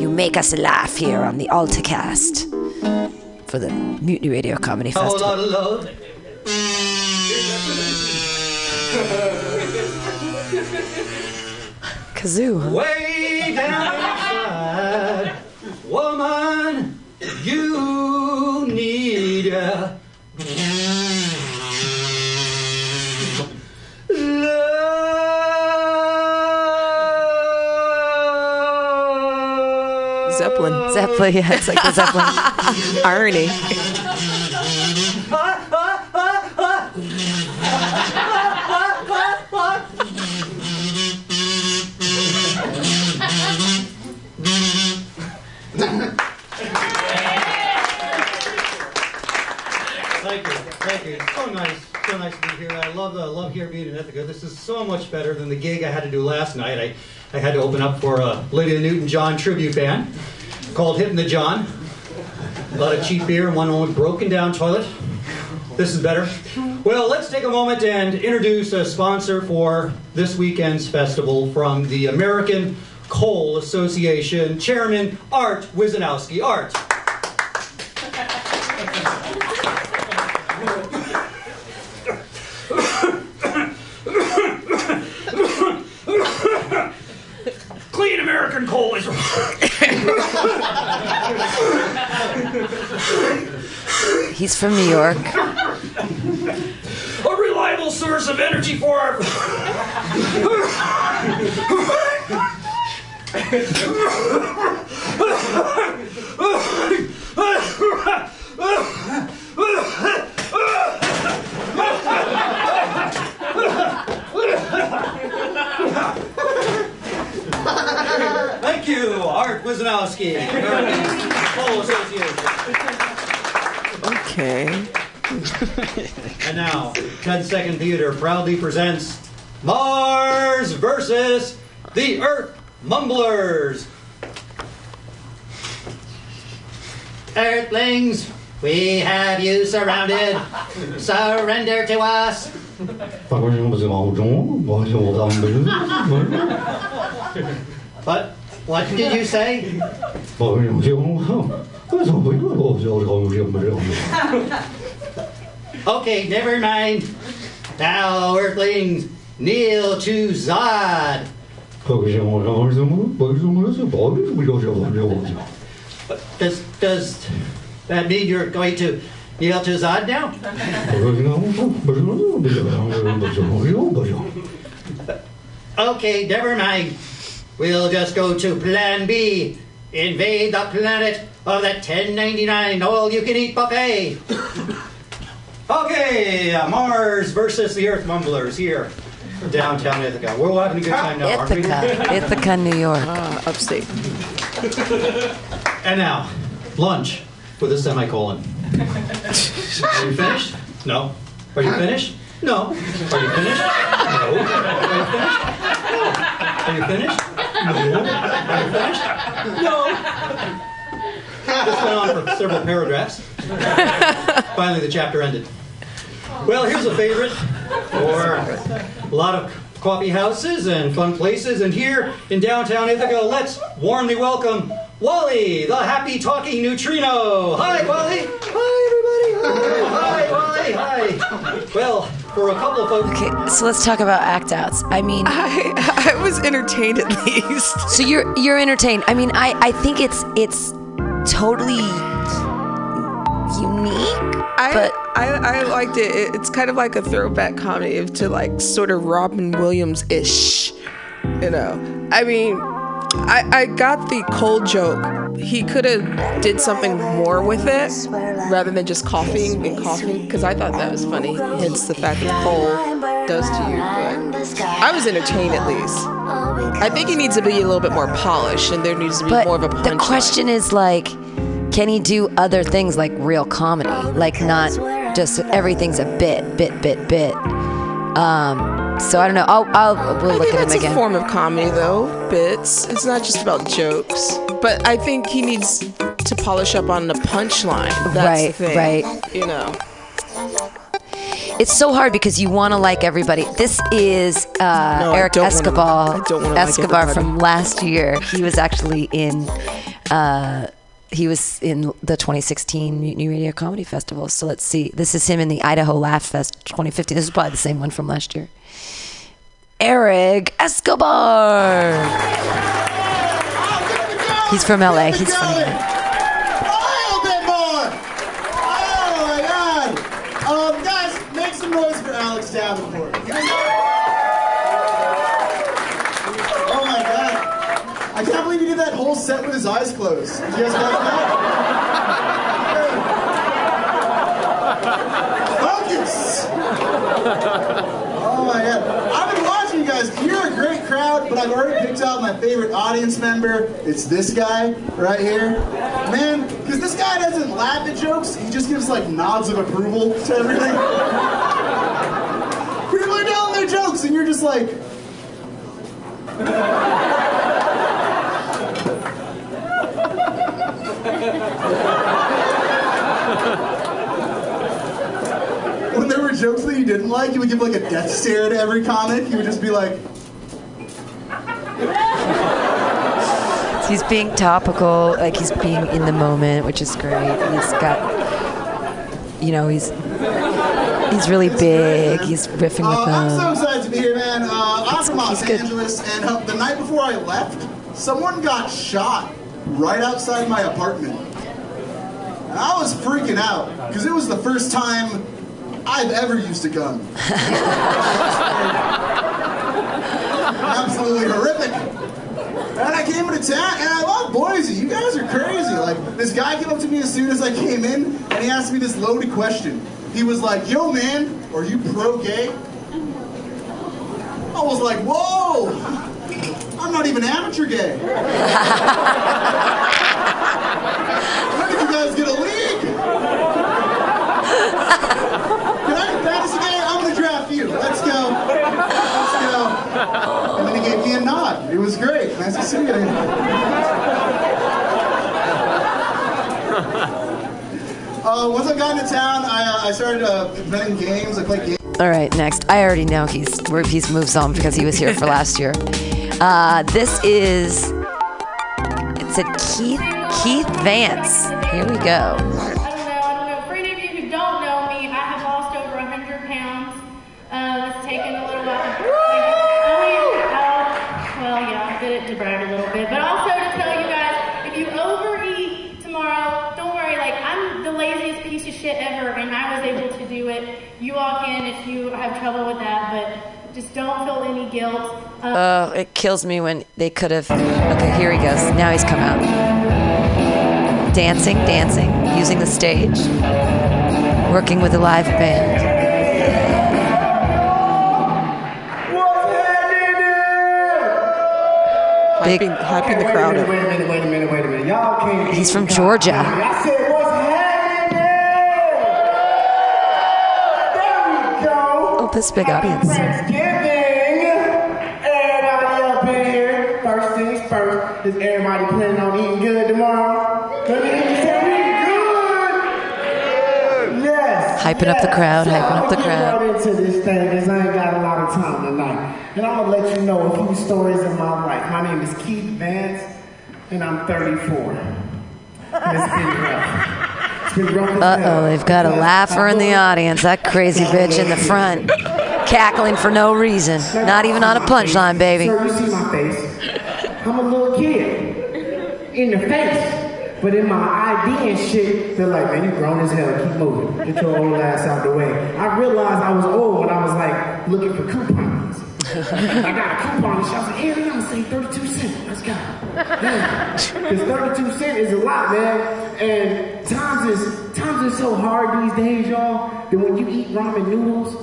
You make us laugh here on the AltaCast for the Mutiny Radio Comedy Festival. lot of love. Kazoo. Way down inside, woman, you need a Zeppelin. Zeppelin, yeah, it's like the Zeppelin. Irony. Thank you, thank you. It's so nice, so nice to be here. I love, uh, love here being in Ithaca. This is so much better than the gig I had to do last night. I, I had to open up for a Olivia Newton-John tribute band called Hitting the John. A lot of cheap beer and one old broken down toilet. This is better. Well, let's take a moment and introduce a sponsor for this weekend's festival from the American Coal Association, Chairman Art Wizenowski. Art. Clean American coal is. He's from New York. a reliable source of energy for our. Thank you, Art Wizenowski, American Coal Association. Okay. And now, 10 Second Theater proudly presents Mars versus the Earth Mumblers. Earthlings, we have you surrounded. Surrender to us. What? What did you say? Okay, never mind. Now, Earthlings, kneel to Zod. Does does that mean you're going to kneel to Zod now? Okay, never mind. We'll just go to Plan B. Invade the planet of that 1099 all-you-can-eat buffet. Okay, uh, Mars versus the Earth Mumblers here, downtown Ithaca. We're all having a good time now, aren't we? Ithaca. Ithaca, New York. Uh, upstate. And now, lunch with a semicolon. Are you finished? No. Are you finished? No. Are you finished? No. Are you finished? No. Are you finished? No. Are you finished? No. This went on for several paragraphs. Finally, the chapter ended. Well, here's a favorite for a lot of coffee houses and fun places. And here in downtown Ithaca, let's warmly welcome Wally, the happy talking neutrino. Hi, Wally. Hi, everybody. Hi, Wally. Hi. Well, for a couple of folks. Okay, so let's talk about act outs. I mean, I, I was entertained at least. So you're you're entertained. I mean, I I think it's it's totally unique. I, but I, I liked it. It- It's kind of like a throwback comedy to like sort of Robin Williams ish. You know, I mean, I, I got the cold joke. He could have did something more with it rather than just coughing and coughing because I thought that was funny. Hence the fact that cold does to you. But I was entertained at least. I think he needs to be a little bit more polished and there needs to be but more of a the punch. question is like, can he do other things like real comedy? Like not just everything's a bit, bit, bit, bit. Um, so I don't know. I'll, I'll we'll I look at him that's again. a form of comedy, though. Bits. It's not just about jokes. But I think he needs to polish up on the punchline. That's Right, the thing. right. You know. It's so hard because you want to like everybody. This is uh, No, Eric wanna- Escobar. Wanna like from last year. He was actually in. Uh, he was in the 2016 Mutiny Radio Comedy Festival. So let's see. This is him in the Idaho Laugh Fest 2015. This is probably the same one from last year. Eric Escobar. He's from LA. He's funny. A little bit more. Oh my god. Um, guys, make some noise for Alex Davenport. Oh my god. I can't believe he did that whole set with his eyes closed. Did you guys that? Focus. Oh my god. I've been watching you guys. You're a great crowd, but I've already picked out my favorite audience member. It's this guy right here. Man, because this guy doesn't laugh at jokes, he just gives like nods of approval to everything. People are telling their jokes, and you're just like. when there were jokes that you didn't like, you would give like a death stare to every comic. You would just be like, He's being topical, like he's being in the moment, which is great. He's got, you know, he's he's really big. He's riffing with uh, I'm so excited to be here, man. Uh, I'm from Los he's good. Angeles, and uh, the night before I left, someone got shot right outside my apartment. And I was freaking out because it was the first time I've ever used a gun. Absolutely horrific. And I came into town, and I love Boise. You guys are crazy. Like, this guy came up to me as soon as I came in, and he asked me this loaded question. He was like, Yo, man, are you pro gay? I was like, Whoa, I'm not even amateur gay. When did you guys get a league? Can I fantasy gay? I'm gonna draft you. Let's go. Let's go. And then he gave me a nod. It was great. Nice to see you. Uh, once I got into town, I, uh, I started uh, inventing games. I played games. All right, next. I already know he's he's moves on because he was here for last year. Uh, this is it's a Keith Keith Vance. Here we go. For any of you who don't know me, I have lost over 100 pounds. Uh, it's taken a little while. Oh, yeah. Oh, well, yeah, I did it to brag a little bit. But also to tell you guys, if you overeat tomorrow, don't worry. Like, I'm the laziest piece of shit ever, and I was able to do it. You all can if you have trouble with that, but just don't feel any guilt. Um, Oh, it kills me when they could have. Okay, here he goes. Now he's come out. Dancing, dancing, using the stage, working with a live band. Big. Hyping the crowd up. Wait a minute, wait a minute, wait a minute. Y'all can't. He's from Georgia. This big audience. Thanksgiving. Everybody up in here. First things first. Is everybody planning on eating good tomorrow? We good. Yes. Hyping up the crowd, So hyping up the crowd. Right into this thing because I ain't got a lot of time tonight. And I'm gonna let you know a few stories of my life. My name is Keith Vance, and I'm 34. And it's been rough. Uh oh, they've got a laugher in the audience. That crazy bitch in the front, cackling for no reason. Not even on a punchline, baby. Sir, you see my face. I'm a little kid. In the face. But in my ID and shit, they're like, man, you grown as hell. Keep moving. Get your old ass out the way. I realized I was old when I was like looking for coupons. I got a coupon I was like, hey, I'm gonna say 32 cents. Let's go. Because 32 cents is a lot, man. And times is times is so hard these days, y'all, that when you eat ramen noodles,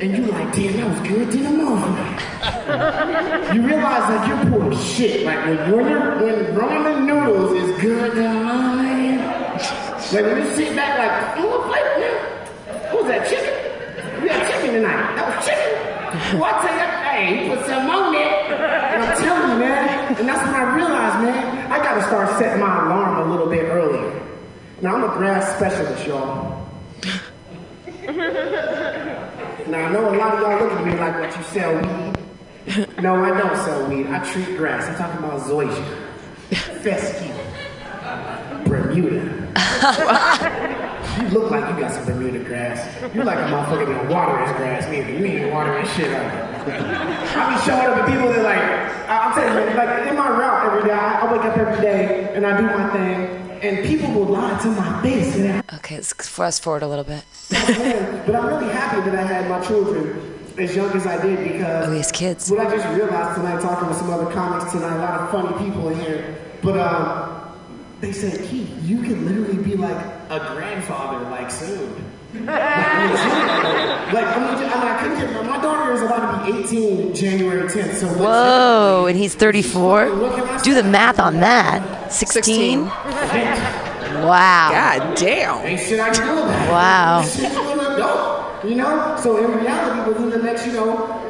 and you like, damn, that was good to the motherfucker. you realize like you're poor shit. Like when, when, when ramen noodles is good mine. Like when you sit back like, oh, man? What was that, chicken? We had chicken tonight. That was chicken. Well, I tell you, hey, put some on it. And I'm telling you, man. And that's when I realized, man, I gotta start setting my alarm a little bit earlier. Now I'm a grass specialist, y'all. Now I know a lot of y'all look at me like what you sell weed. No, I don't sell weed. I treat grass. I'm talking about zoysia, fescue, Bermuda. you look like you got some Bermuda grass. You like a motherfucker that water his grass, neither. You ain't watering shit out. I be showing up to people that like, I- I'm telling you, like in my route every day, I, I wake up every day and I do my thing, and people will lie to my face. And Okay, let's fast forward a little bit. But I'm really happy that I had my children as young as I did because Oh, has kids. what I just realized tonight, talking with some other comics tonight, a lot of funny people in here, but um, they said, Keith, you can literally be like a grandfather like soon. like, like I mean, I, mean, I couldn't get my daughter is about to be 18 January 10th. So what's Whoa, and he's 34? Do the math on that. 16? Wow. God damn. Ain't shit I can do about it. Wow. You adult, You know? So in reality, within the next, you know,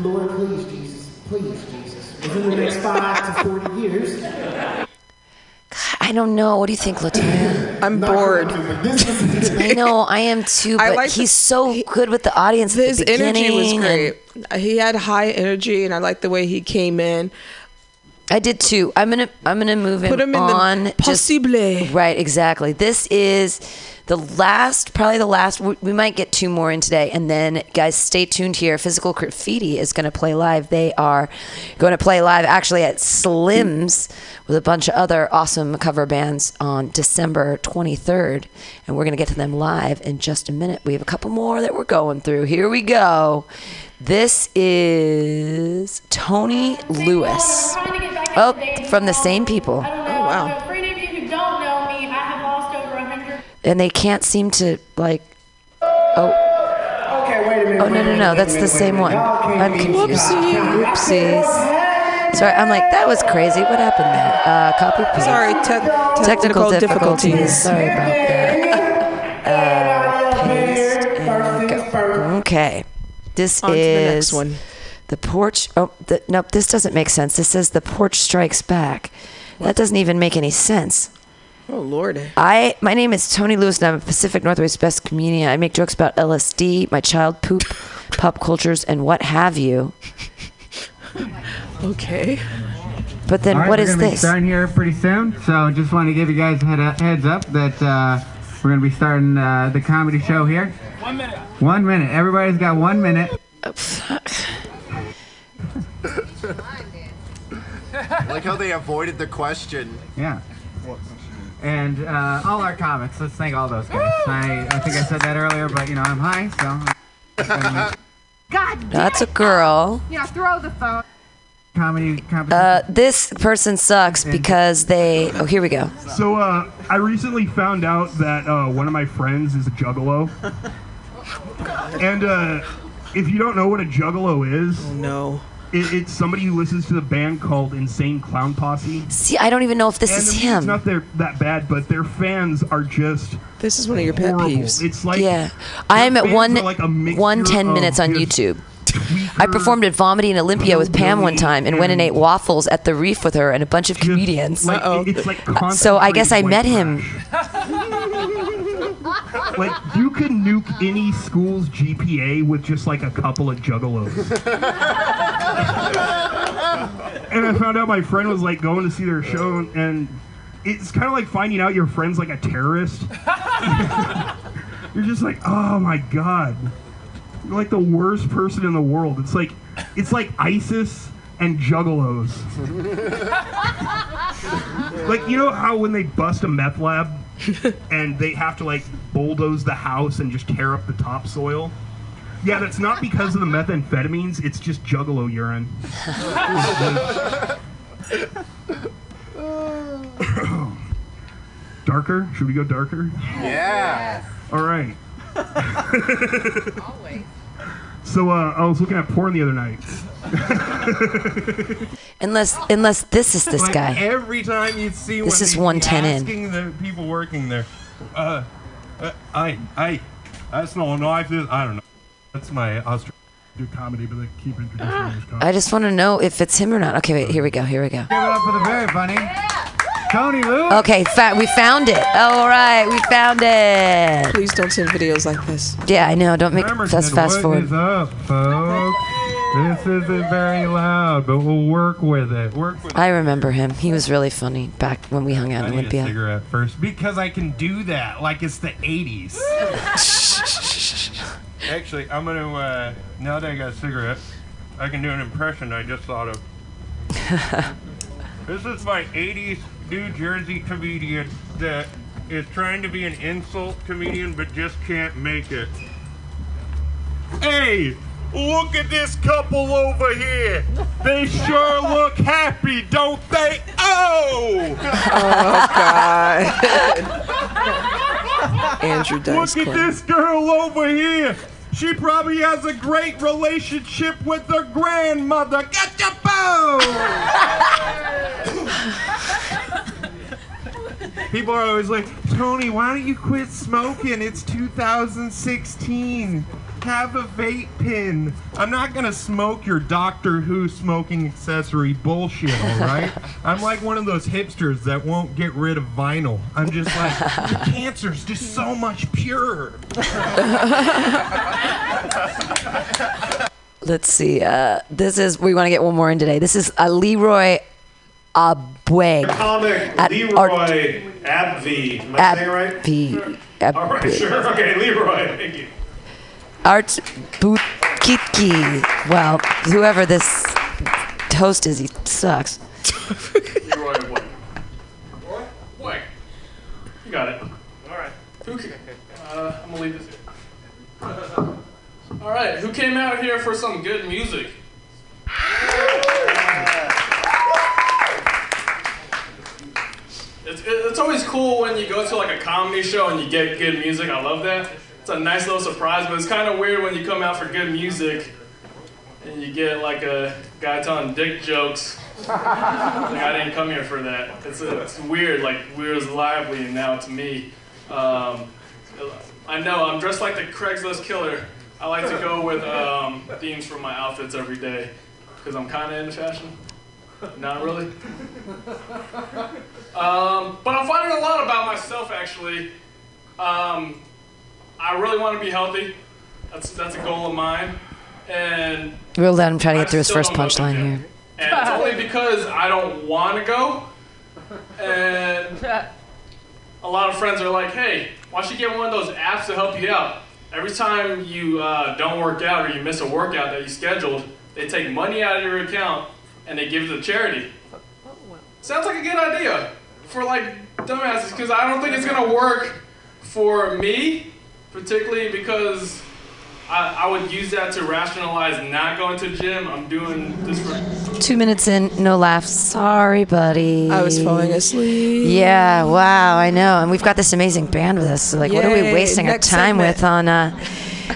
Lord, please, Jesus, please, Jesus, within the next five to 40 years, I don't know. What do you think, Latoya? I'm bored. I know, I am too, I but like he's so good with the audience. at His the energy was beginning great. He had high energy, and I like the way he came in. I did too. I'm gonna I'm gonna move Put him the on. possible. Right, exactly. This is the last, probably the last. We, we might get two more in today, and then guys, stay tuned here. Physical Graffiti is going to play live. They are going to play live actually at Slim's with a bunch of other awesome cover bands on December 23rd, and we're going to get to them live in just a minute. We have a couple more that we're going through. Here we go. This is Tony Lewis. Oh, from the same people. Oh, wow. For any of you who don't know me, I have lost over 100 And they can't seem to, like. Oh. Okay, wait a minute. Oh, no, no, no. That's the same one. I'm confused. Whoopsies. Sorry, I'm like, that was crazy. What happened there? Uh, copy paste. Sorry, te- technical, technical difficulties. difficulties. Sorry about that. Uh, paste and go. Okay. This On to the is next one. the porch. Oh, the, nope. This doesn't make sense. This says the porch strikes back. That doesn't even make any sense. Oh Lord. I my name is Tony Lewis and I'm a Pacific Northwest best comedian. I make jokes about LSD, my child poop, pop cultures, and what have you. Okay. But then All right, what we're gonna be this? starting here pretty soon, so just want to give you guys a head, heads up that uh, we're gonna be starting uh, the comedy show here. One minute. One minute. Everybody's got one minute. like how they avoided the question. Yeah. And uh, all our comics. Let's thank all those guys. I, I think I said that earlier, but you know I'm high, so. God That's a girl. Yeah, throw the phone. Comedy competition. Uh, this person sucks because they. Oh, here we go. So uh, I recently found out that uh, one of my friends is a juggalo. And uh, if you don't know what a juggalo is, oh no, it, it's somebody who listens to the band called Insane Clown Posse. See, I don't even know if this and is the music's him. not their, that bad, but their fans are just. This is one of your pet horrible. peeves. It's like yeah, I'm at one are like one ten minutes on just YouTube. I performed at Vomity Vomiting Olympia with Pam one time and went and ate waffles at the Reef with her and a bunch of comedians. like, it- it's like so I guess I met him. like you can nuke any school's GPA with just like a couple of juggalos. and I found out my friend was like going to see their show, and it's kind of like finding out your friend's like a terrorist. You're just like, oh my god, you're like the worst person in the world. It's like, it's like ISIS and juggalos. like you know how when they bust a meth lab and they have to like bulldoze the house and just tear up the topsoil. Yeah, that's not because of the methamphetamines. It's just juggalo urine. darker? Should we go darker? Yeah. All right. So uh, I was looking at porn the other night. Unless unless this is this Like, guy. Every time you see This one, is they'd be 110 in. asking the people working there, uh, uh, I, I, that's no knife. This, I don't know. That's my Australian. Do comedy, but they keep introducing me as comedy. I just want to know if it's him or not. Okay, wait. Here we go. Here we go. Give it up for the very funny Tony Lewis. Okay, fa- we found it. All right, we found it. Please don't send videos like this. Yeah, I know. Don't make Emerson, us fast what is forward. up, folks? This isn't very loud, but we'll work with it. Work with I remember him. He was really funny back when we hung out I in Olympia. cigarette first because I can do that like it's the 80s. Actually, I'm gonna, uh, now that I got a cigarette, I can do an impression I just thought of. this is my 80s New Jersey comedian that is trying to be an insult comedian but just can't make it. Hey, look at this couple over here. They sure look happy, don't they? Oh! Oh, God. Andrew Dice Look at Clay. this girl over here. She probably has a great relationship with her grandmother. Get your Gotcha, People are always like, Tony, why don't you quit smoking? It's 2016. Have a vape pen. I'm not gonna smoke your Doctor Who smoking accessory bullshit, alright? I'm like one of those hipsters that won't get rid of vinyl. I'm just like, the cancer's just so much purer. Let's see. Uh, this is we want to get one more in today. This is uh, Leroy Abweg. Comic At Leroy Abvey. Am I saying it right? Abby. All right, sure. Okay, Leroy. Thank you. Art Butkitki. Well, whoever this host is, he sucks. Leroy? What? You got it. All right. Who uh, I'm gonna leave this here. All right, who came out here for some good music? It's, it's always cool when you go to like a comedy show and you get good music. I love that. It's a nice little surprise, but it's kind of weird when you come out for good music and you get like a guy telling dick jokes. like I didn't come here for that. It's, it's weird. Like weird is lively now to me. Um, I know I'm dressed like the Craigslist killer. I like to go with um, themes for my outfits every day because I'm kind of into fashion. Not really. Um, but I'm finding a lot about myself actually. Um, I really want to be healthy. That's that's a goal of mine, and We'll let him try to get through his first don't go to punchline here. and it's only because I don't want to go. And a lot of friends are like, hey, why don't you get one of those apps to help you out? Every time you uh, don't work out or you miss a workout that you scheduled, they take money out of your account and they give it to charity. Sounds like a good idea for like dumbasses because I don't think it's gonna work for me, particularly because I, I would use that to rationalize not going to the gym. I'm doing this for Two minutes in, no laughs. Sorry, buddy. I was falling asleep. Yeah, wow, I know. And we've got this amazing band with us. So like, what are we Yay, wasting our time segment. with on uh,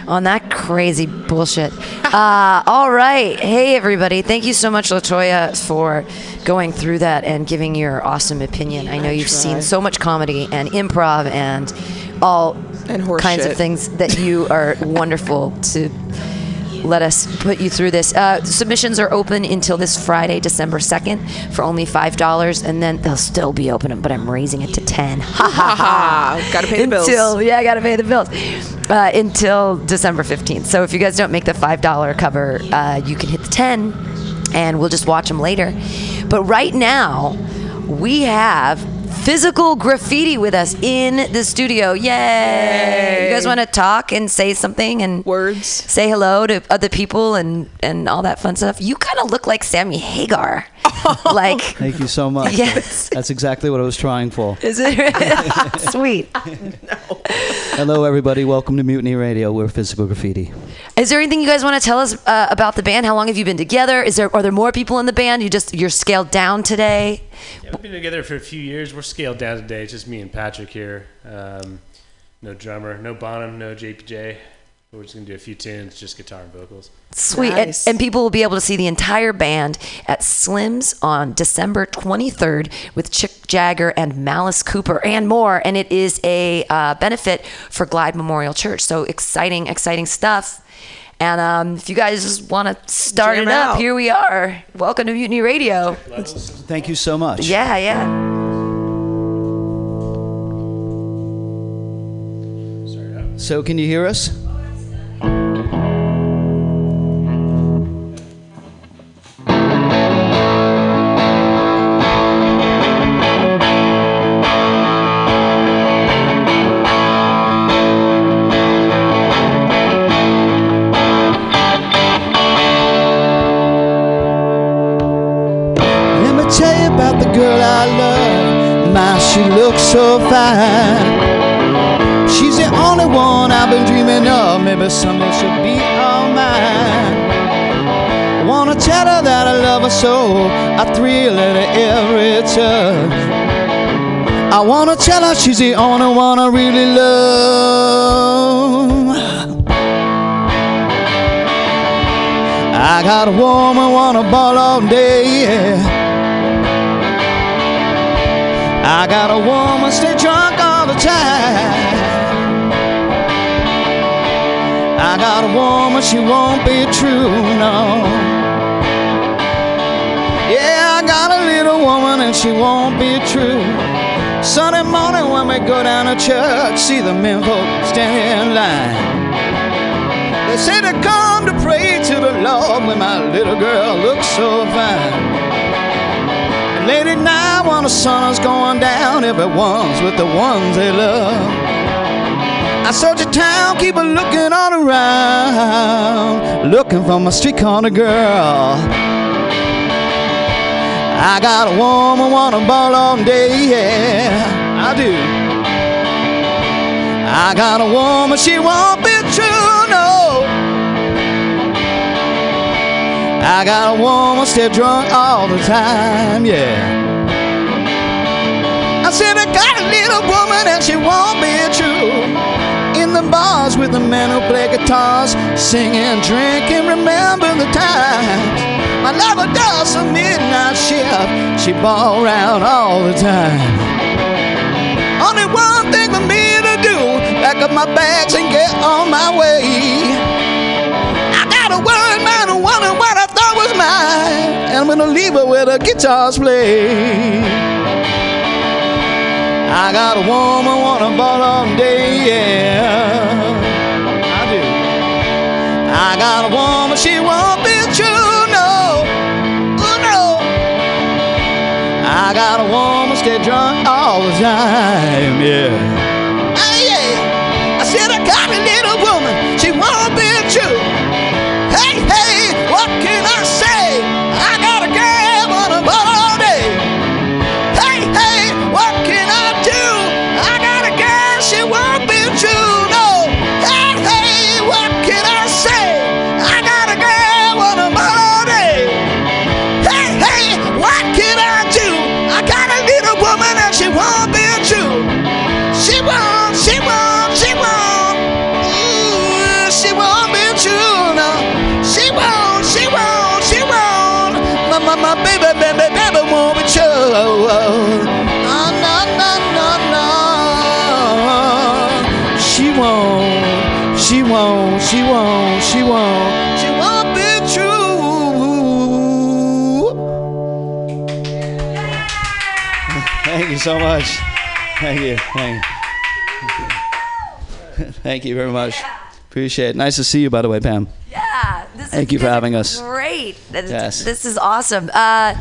on that crazy bullshit? uh, all right, hey everybody, thank you so much, Latoya, for going through that and giving your awesome opinion. I know you've seen so much comedy and improv and all And horse kinds shit. Kinds of things that you are wonderful to let us put you through this. Uh, submissions are open until this Friday, December 2nd, for only $5, and then they'll still be open, but I'm raising it to 10 Ha ha ha. Gotta pay the bills. Until, yeah, I gotta pay the bills. Uh, until December 15th. So if you guys don't make the $5 cover, uh, you can hit the 10 and we'll just watch them later. But right now, we have physical graffiti with us in the studio. Yay! You guys want to talk and say something and words? Say hello to other people and and all that fun stuff. You kind of look like Sammy Hagar. like Thank you so much. Yes. That's exactly what I was trying for. is it sweet? Hello, everybody. Welcome to Mutiny Radio. We're Physical Graffiti. Is there anything you guys want to tell us uh, about the band? How long have you been together? Is there are there more people in the band? You just you're scaled down today. Yeah, we've been together for a few years. We're scaled down today. It's just me and Patrick here. Um, no drummer, no Bonham, no JPJ. We're just gonna do a few tunes, just guitar and vocals. Sweet. And, and people will be able to see the entire band at Slim's on December 23rd with Chick Jagger and Malice Cooper and more. And it is a uh, benefit for Glide Memorial Church. So exciting, exciting stuff. And um, if you guys want to start Jam it up, out. here we are. Welcome to Mutiny Radio. Thank you so much. Yeah, yeah. So, can you hear us? So fine. She's the only one I've been dreaming of. Maybe someday she'll be all mine. I wanna tell her that I love her so. I thrill at every touch. I wanna tell her she's the only one I really love. I got a woman wanna ball all day. Yeah. I got a woman stay drunk all the time. I got a woman, she won't be true, no. Yeah, I got a little woman and she won't be true. Sunday morning when we go down to church, see the men folk standing in line. They say they come to pray to the Lord when my little girl looks so fine. Late at night when the sun is going down, everyone's with the ones they love. I search the town, keep a looking all around, looking for my street corner girl. I got a woman wanna ball all day, yeah, I do. I got a woman, she won't be true, I got a woman still drunk all the time, yeah. I said I got a little woman and she won't be true. In the bars with the men who play guitars, singing, drinking, remember the times. My lover does a midnight shift, she ball around all the time. Only one thing for me to do, pack up my bags and get on my way. I got a who wanted what I was mine, and I'm gonna leave her where the guitars play. I got a woman wanna ball all day, yeah. I do. I got a woman, she won't be true, no. Oh no. I got a woman stay drunk all the time, yeah. So much. Thank you. Thank you. Thank you very much. Appreciate it. Nice to see you, by the way, Pam. Yeah. This Thank is you for having us. Great. This, Yes. this is awesome. Uh,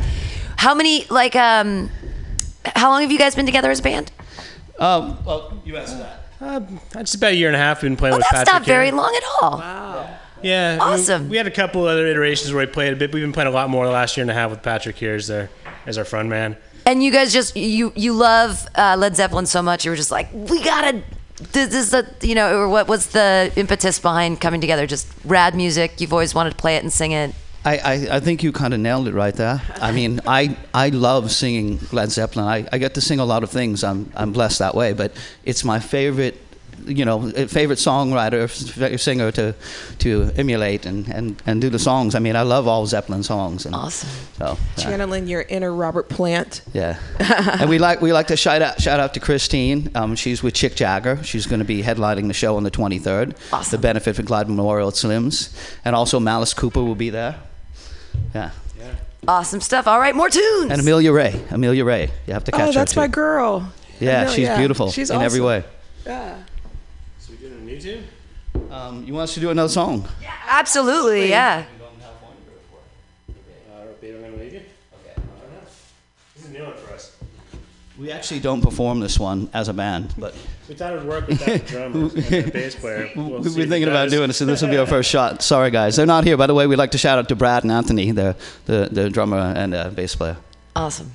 how many like um, how long have you guys been together as a band? Um, well, you asked that. Uh, just about a year and a half. We've been playing Oh, with that's Patrick not very here. long at all. Wow. Yeah, we- Awesome. We, had a couple other iterations where we played a bit. We've been playing a lot more the last year and a half with Patrick here as our as our front man. And you guys just you you love uh, Led Zeppelin so much. You were just like, we gotta. This is the you know, or what was the impetus behind coming together? Just rad music. You've always wanted to play it and sing it. I, I, I think you kind of nailed it right there. I mean, I, I love singing Led Zeppelin. I, I get to sing a lot of things. I'm, I'm blessed that way. But it's my favorite, you know, favorite songwriter, f- singer to, to emulate and, and, and do the songs. I mean, I love all Zeppelin songs. And awesome. So, yeah. Channeling your inner Robert Plant. Yeah, and we like we like to shout out shout out to Christine. Um, she's with Chick Jagger. She's going to be headlining the show on the 23rd. Awesome. The benefit for Glide Memorial at Slim's, and also Malice Cooper will be there. Yeah, Awesome stuff. All right, more tunes. and Amelia Ray. Amelia Ray. You have to catch Oh, her Oh, that's too. my girl. Yeah, Amelia. she's beautiful She's in every way. Yeah. So we doing a new tune? Um, you want us to do another song? Yeah, Absolutely, yeah. Uh, Babe, I'm gonna leave you. Okay. I don't know. This is a new one for us. We actually don't perform this one as a band, but We thought it would work without the drummer and the bass player. We'll We've been thinking about doing it, so this will be our first shot. Sorry, guys. They're not here. By the way, we'd like to shout out to Brad and Anthony, the, the, the drummer and uh, bass player. Awesome.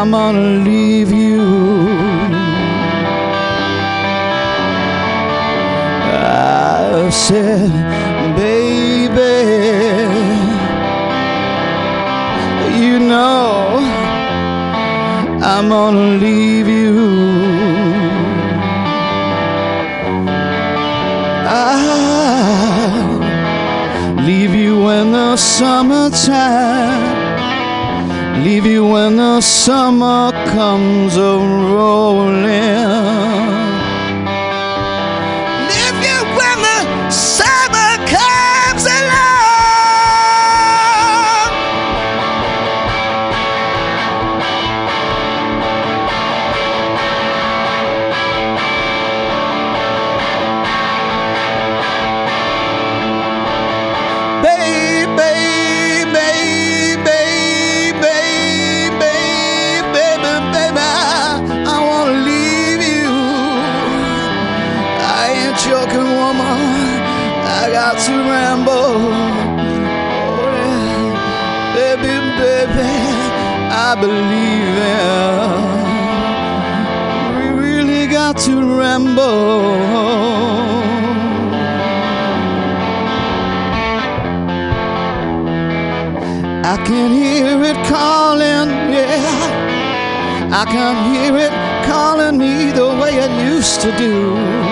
I'm gonna leave you. I said, baby, you know I'm gonna leave you. I'll leave you in the summertime when the summer comes a rolling. I believe in. We really got to ramble. I can hear it calling, yeah. I can hear it calling me the way it used to do.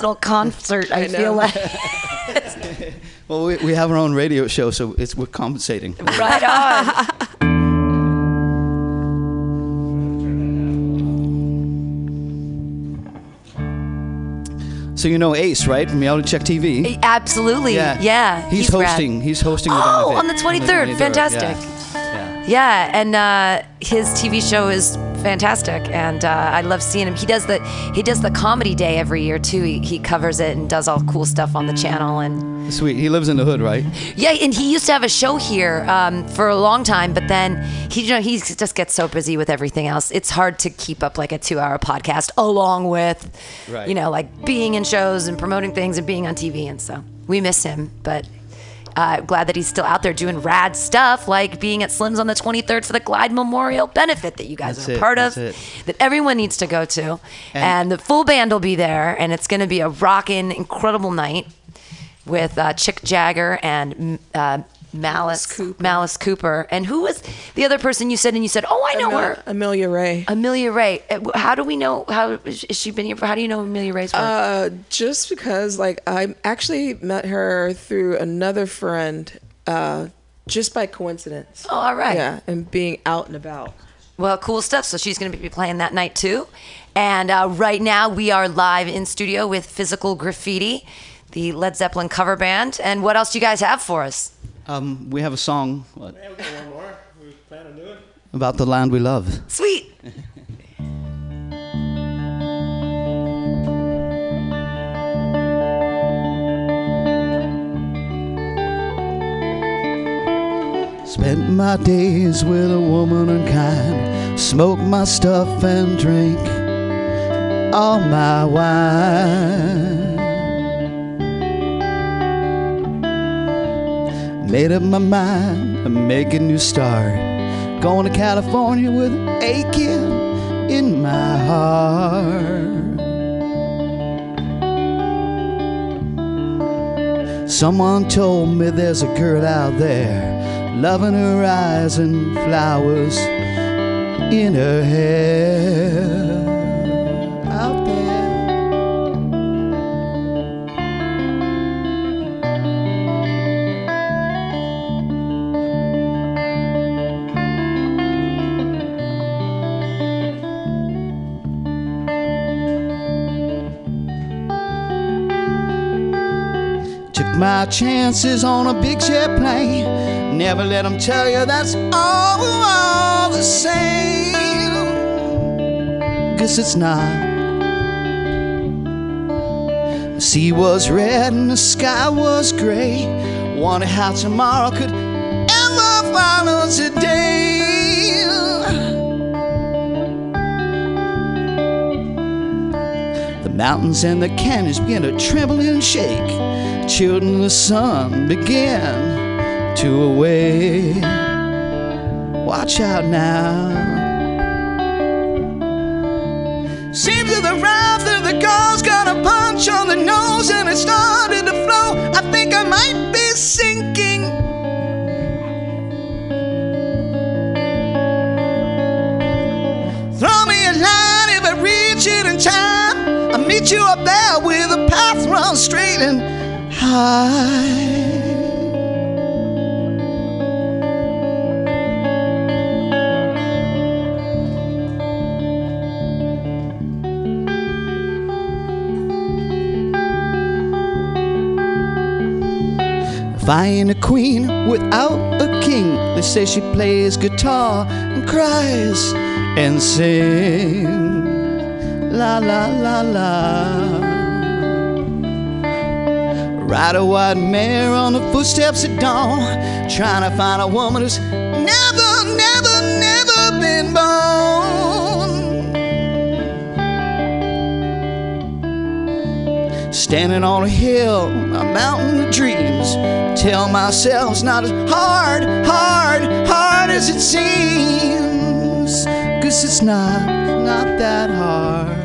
personal concert. I, I feel like. well, we, we have our own radio show, so it's we're compensating. Right on. So you know Ace, right? From Reality Check TV. Absolutely. Yeah. yeah he's, he's, hosting. Rad. He's hosting. Oh, on the 23rd. On the 23rd. Fantastic. Yeah. yeah. yeah. and uh, his TV show is fantastic, and uh, I love seeing him. He does the he does the comedy day every year too. He, he covers it and does all cool stuff on the channel, and Sweet. He lives in the hood, right? yeah, and he used to have a show here um, for a long time, but then he, you know, he just gets so busy with everything else. It's hard to keep up like a two-hour podcast along with, Right. you know, like being in shows and promoting things and being on TV, and so we miss him, but. Uh, glad that he's still out there doing rad stuff like being at Slim's on the 23rd for the Glide Memorial benefit that you guys That's are a it, part of, that's that everyone needs to go to. And, And- the full band will be there, and it's going to be a rocking, incredible night with uh, Chick Jagger and uh, Malice Cooper. Malice Cooper. And who was the other person you said? And you said, "Oh, I know Amel- her." Amelia Ray. Amelia Ray. Uh, How do we know? How is she been here? For, how do you know Amelia Ray's work? Uh, just because, like, I actually met her through another friend, uh, just by coincidence. Oh, all right. Yeah, and being out and about. Well, cool stuff. So she's going to be playing that night too. And uh, right now we are live in studio with Physical Graffiti, the Led Zeppelin cover band. And what else do you guys have for us? Um, we have a song what, Yeah, we got one more. We plan on doing. about the land we love. Sweet. Spent my days with a woman unkind, smoked my stuff and drank all my wine. Made up my mind to make a new start, going to California with an aching in my heart. Someone told me there's a girl out there loving her eyes and flowers in her hair. My chances on a big jet plane. Never let them tell you that's all, all the same. Guess it's not. The sea was red and the sky was gray. Wonder how tomorrow could ever follow today. The mountains and the canyons began to tremble and shake. Children the sun began to awake. Watch out now. Seems that the wrath of the gods got a punch on the nose and it started to flow. I think I might be sinking. Throw me a line if I reach it in time. I'll meet you up there where the path runs straight and I ain't a queen without a king, they say she plays guitar and cries and sings. La la la la. Ride a white mare on the footsteps at dawn, trying to find a woman who's never, never, never been born. Standing on a hill, a mountain of dreams. Tell myself it's not as hard, hard, hard as it seems. Cause it's not, not that hard.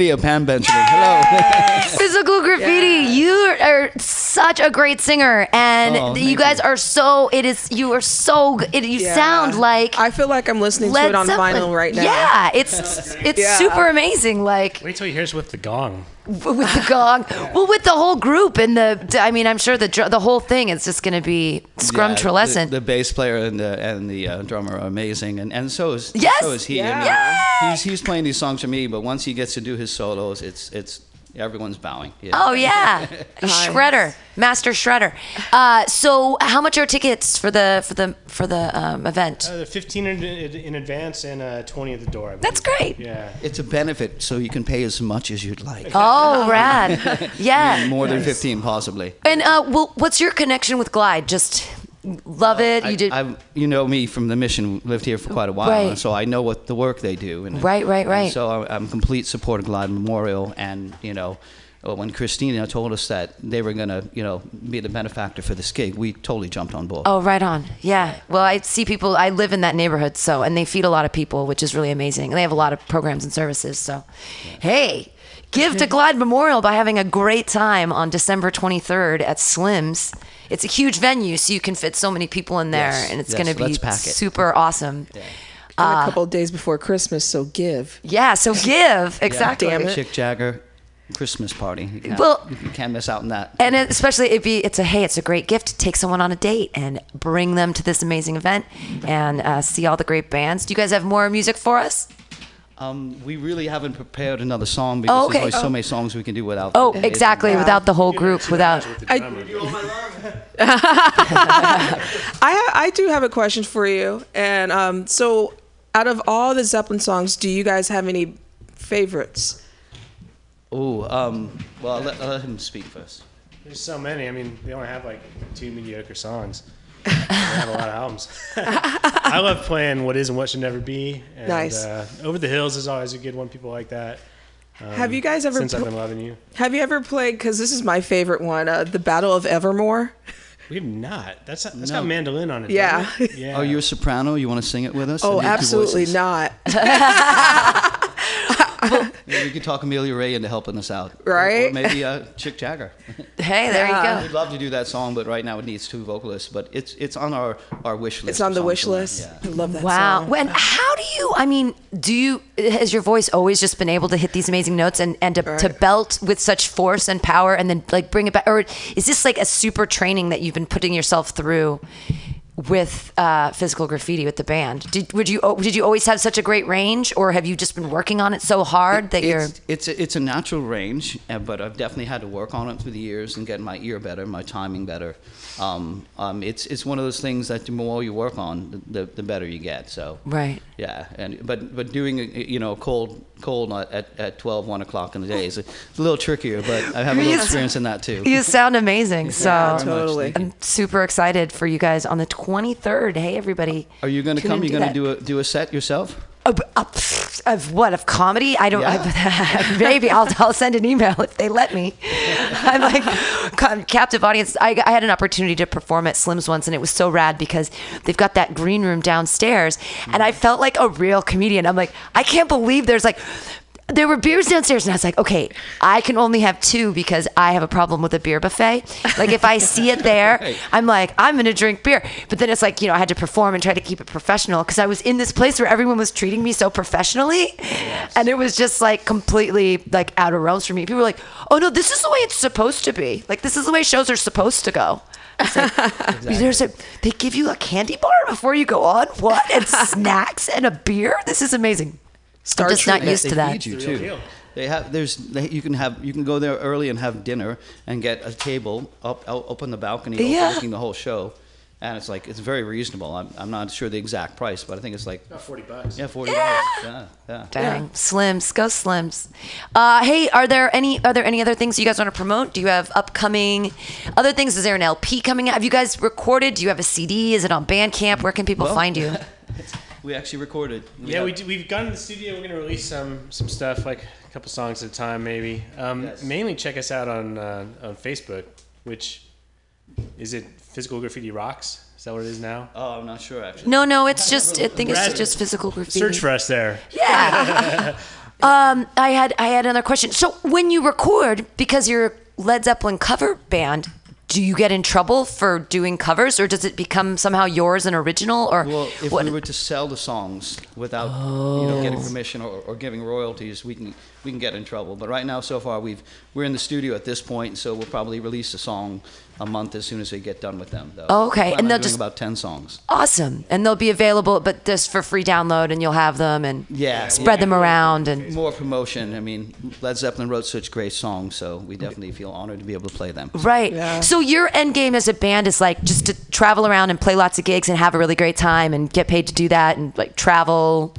Lady of Pam Benjamin. Hello. Physical graffiti. You are such a great singer, and Oh, you thank guys are so. It is. You are so. It, you Yeah. sound like. I feel like I'm listening to it on Zeppelin. vinyl right now. Yeah, it's it's Yeah. super amazing. Like Wait till he hears with the gong. with the gong. Well, with the whole group and the. I mean, I'm sure the the whole thing is just going to be Yeah, scrumtrulescent. The, the bass player and the and the uh, drummer are amazing, and, and so is Yes! so is he. I Yeah. mean, he's he's playing these songs for me, but once he gets to do his solos, it's it's everyone's bowing. Yeah. Oh yeah, shredder, master shredder. Uh, so, how much are tickets for the for the for the um, event? Uh, the 15 in, in advance and uh, 20 at the door. That's great. Yeah. It's a benefit, so you can pay as much as you'd like. Oh, rad. Yeah. More than 15, possibly. And uh, well, what's your connection with Glide? Just love it. You did. I, you know me from the mission. Lived here for quite a while, Right. so I know what the work they do. And, Right, right, right. so I'm, complete support of Glide Memorial, and you know, uh, when Christina told us that they were gonna, you know, be the benefactor for this gig, we totally jumped on board. Oh, right on. Yeah. Well, I see people. I live in that neighborhood, so and they feed a lot of people, which is really amazing. And they have a lot of programs and services. So, hey, give to Glide Memorial by having a great time on December 23rd at Slim's. It's a huge venue, so you can fit so many people in there, Yes, and it's yes, going to be let's pack it. super awesome. And Uh, a couple of days before Christmas, so give. Yeah, so give exactly. Damn it. Chick Jagger Christmas party. You can't, Well- you can't miss out on that. And it, especially it be it's a hey it's a great gift to take someone on a date and bring them to this amazing event and uh, see all the great bands. Do you guys have more music for us? Um, we really haven't prepared another song because Oh, okay. there's only so Oh. many songs we can do without. Oh, it. exactly. Without the whole group, without. I ha- I do have a question for you, and um, so out of all the Zeppelin songs, do you guys have any favorites? Oh, um, well, I'll let, I'll let him speak first. There's so many. I mean, they only have like two mediocre songs. They have a lot of albums. I love playing "What Is and What Should Never Be." And, Nice. Uh, "Over the Hills" is always a good one. People like that. Um, Have you guys ever Since I've been loving you. Have you ever played? Because this is my favorite one, uh, the Battle of Evermore. We've not. That's that's No. got mandolin on it. Yeah. doesn't it? Yeah. Are you a soprano? You want to sing it with us? Oh, I need two absolutely voices. not. Yeah, we could talk Amelia Ray into helping us out. Right? Or maybe uh, Chick Jagger. Hey, there you go. We'd love to do that song, but right now it needs two vocalists. But it's it's on our, our wish list. It's on the wish list. Yeah. I love that Wow. song. When how do you? I mean, do you? Has your voice always just been able to hit these amazing notes and and to, to belt with such force and power and then like bring it back? Or is this like a super training that you've been putting yourself through? With uh, physical graffiti with the band, did would you oh, did you always have such a great range, or have you just been working on it so hard that you're? It's it's a, it's a natural range, uh, but I've definitely had to work on it through the years and get my ear better, my timing better. Um, um, it's it's one of those things that the more you work on, the, the better you get. So Right. Yeah, and but but doing a, you know cold cold at, at 12, 1 o'clock in the day is a, it's a little trickier, but I have a little experience in that too. You sound amazing. So Yeah. Totally. I'm super excited for you guys on the 23rd. Hey, everybody. Are you going to come? You're going to do a do a set yourself? Of, of, of what? Of comedy? I don't. I, maybe I'll, I'll send an email if they let me. I'm like captive audience. I, I had an opportunity to perform at Slim's once, and it was so rad because they've got that green room downstairs, and I mm. felt like a real comedian. I'm like, I can't believe there's like. There were beers downstairs, and I was like, okay, I can only have two because I have a problem with a beer buffet. Like, if I see it there, I'm like, I'm going to drink beer. But then it's like, you know, I had to perform and try to keep it professional because I was in this place where everyone was treating me so professionally. And it was just like completely like out of realms for me. People were like, oh no, this is the way it's supposed to be. Like, this is the way shows are supposed to go. Like, There's a, they give you a candy bar before you go on? What? And snacks and a beer? This is amazing. I'm just not They- used they to that. feed you too. They have there's they, you can have you can go there early and have dinner and get a table up out, up on the balcony Yeah. overlooking the whole show, and it's like it's very reasonable. I'm, I'm not sure the exact price, but I think it's like About 40 bucks. yeah forty dollars. Yeah, yeah. Dang, Slims, go Slims. Uh, hey, are there any are there any other things you guys want to promote? Do you have upcoming other things? Is there an LP coming out? Have you guys recorded? Do you have a CD? Is it on Bandcamp? Where can people Well, find you? We actually recorded. Yeah, have- we do, we've gone to the studio. We're gonna release some some stuff, like a couple songs at a time, maybe. Um, Mainly check us out on uh, on Facebook, which is it Physical Graffiti Rocks? Is that what it is now? Oh, I'm not sure actually. No, no, it's just I think it's just physical graffiti. Search for us there. Yeah. Um, I had I had another question. So when you record, because you're a Led Zeppelin cover band, do you get in trouble for doing covers, or does it become somehow yours and original? Or Well, if what? we were to sell the songs without you know getting oh. permission or, or giving royalties, we can we can get in trouble. But right now, so far, we've we're in the studio at this point, so we'll probably release a song a month as soon as we get done with them. Though. Oh, okay. And on they'll doing just- about ten songs. awesome, and they'll be available, but just for free download, and you'll have them and Yeah, spread yeah. them around and. More promotion. I mean, Led Zeppelin wrote such great songs, so we definitely feel honored to be able to play them. Right. So your end game as a band is like just to travel around and play lots of gigs and have a really great time and get paid to do that and like travel.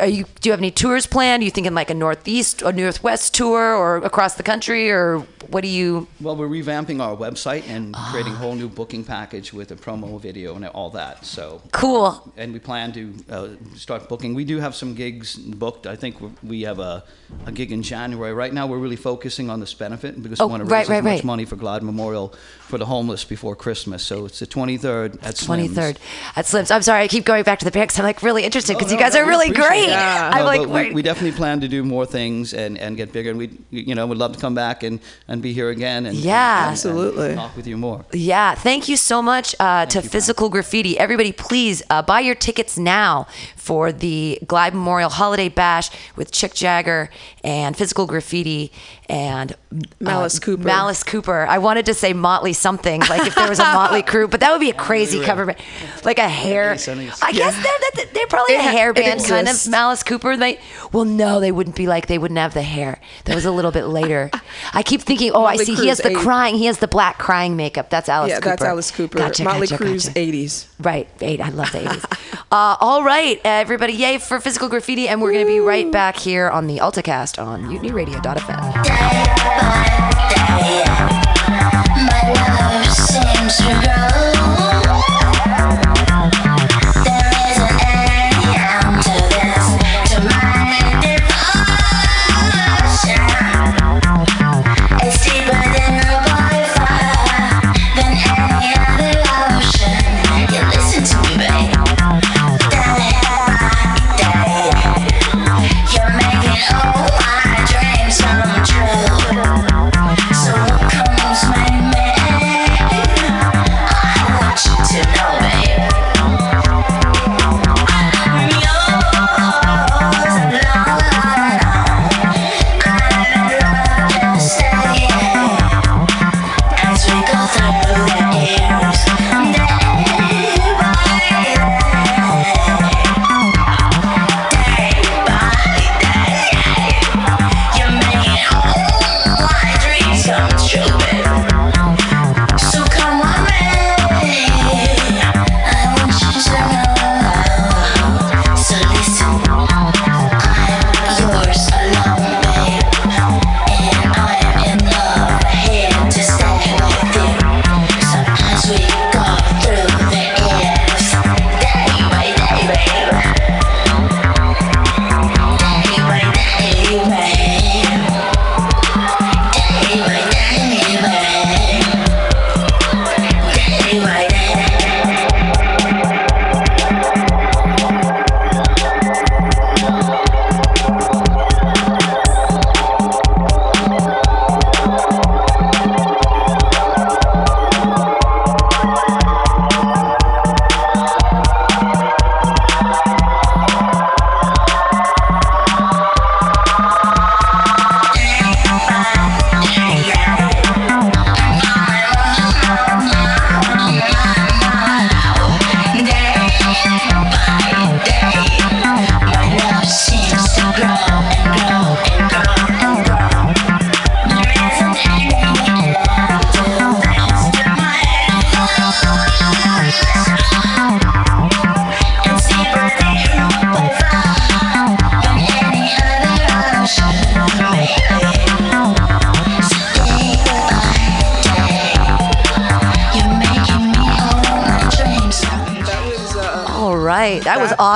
Are you? Do you have any tours planned? Are you thinking like a northeast or northwest tour or across the country or what do you? Well, we're revamping our website and Ah. creating a whole new booking package with a promo video and all that. So Cool. and we plan to uh, start booking. We do have some gigs booked. I think we're- have a, a gig in January. Right now, we're really focusing on this benefit because Oh, we want to raise right, as much right. money for Glide Memorial for the homeless before Christmas. So it's the 23rd at 23rd Slim's. third at Slims. I'm sorry, I keep going back to the band 'cause I'm like really interested because you guys No, are really appreciate great. it. I'm like, we, we definitely plan to do more things and, and get bigger. And we, you know, would love to come back and, and be here again and Yeah. and- and- and talk with you more. Yeah, thank you so much uh, to Physical Graffiti. Everybody, please uh, buy your tickets now for the Glide Memorial Holiday Bash with Chick Jagger and Physical Graffiti and uh, Malice Cooper. Malice Cooper. I wanted to say Motley something, like if there was a Motley Crue, but that would be a crazy cover band. Like a hair. I guess they're, they're, they're probably It a hair band, kind of. exists. Malice Cooper. They well, no, they wouldn't be like they wouldn't have the hair. That was a little bit later. I keep thinking, oh, I Motley see. He has the eight. crying. He has the black crying makeup. That's Alice yeah, Cooper. that's Alice Cooper. Gotcha, Motley gotcha, Crue's gotcha. 80s. Right, eight. I love the 80s. uh, all right, everybody, yay for physical graffiti, and we're going to be right back here on the AltaCast on MutinyRadio.fm.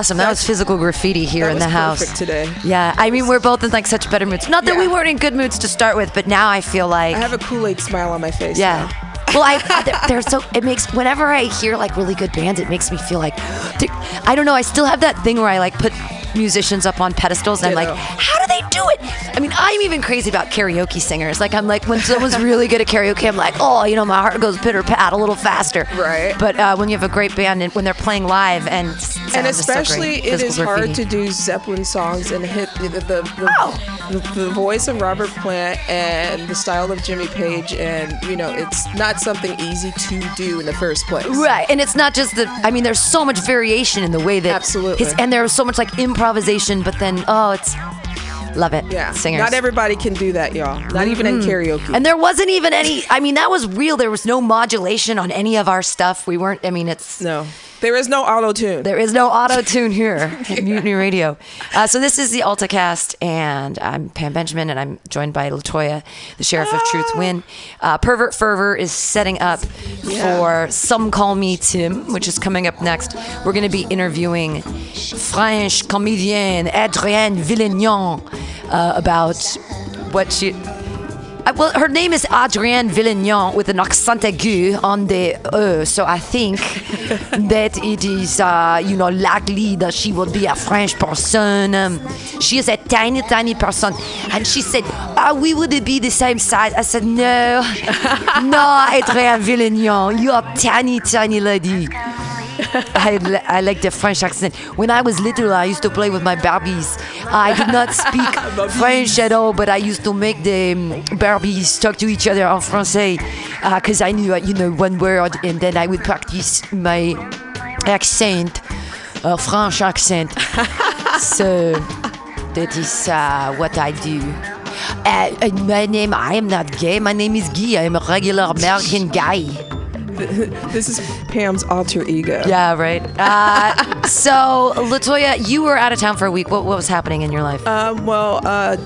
awesome. That was physical graffiti here that in the house perfect today. Yeah, I mean we're both in like such better moods. Not that we weren't in good moods to start with, but now I feel like I have a Kool Aid smile on my face. Yeah. Well, I they're so it makes whenever I hear like really good bands, it makes me feel like I don't know. I still have that thing where I like put musicians up on pedestals and I'm like, how do they do it. I mean, I'm even crazy about karaoke singers. Like, I'm like, when someone's really good at karaoke, I'm like, oh, you know, my heart goes pitter pat a little faster. Right. But uh, when you have a great band and when they're playing live and and especially it is hard to do Zeppelin songs and hit the the, the, the, the voice of Robert Plant and the style of Jimmy Page and you know it's not something easy to do in the first place. Right, and it's not just the. I mean, there's so much variation in the way that Absolutely. his, and there's so much like improvisation. But then, oh, it's love it. Yeah, singers. Not everybody can do that, y'all. Not even in Mhm. karaoke. And there wasn't even any. I mean, that was real. There was no modulation on any of our stuff. We weren't. I mean, it's no. There is no auto tune. There is no auto tune here at Mutiny Radio. Uh, so this is the AltaCast, and I'm Pam Benjamin, and I'm joined by Latoya, the Sheriff of Truth Win. Uh, Pervert Fervor is setting up for Some Call Me Tim, which is coming up next. We're going to be interviewing French comedian Adrienne Villegnon uh, about what she. Uh, well, her name is Adrienne Villegnon with an accent aigu on the E, so I think that it is, uh, you know, likely that she will be a French person. Um, she is a tiny, tiny person, and she said, "Ah, we would be the same size." I said, "No, no, Adrienne Villegnon, you are tiny, tiny lady." I, li- I like the French accent. When I was little, I used to play with my Barbies. I did not speak French at all, but I used to make the um, Barbies talk to each other en français because I knew, uh, you know, one word, and then I would practice my accent, uh, French accent. so that is uh, what I do. Uh, uh, my name, I am not gay. My name is Guy. I am a regular American guy. this is Pam's alter ego. Yeah, right. Uh, so, Latoya, you were out of town for a week. What, what was happening in your life? Um, well, uh,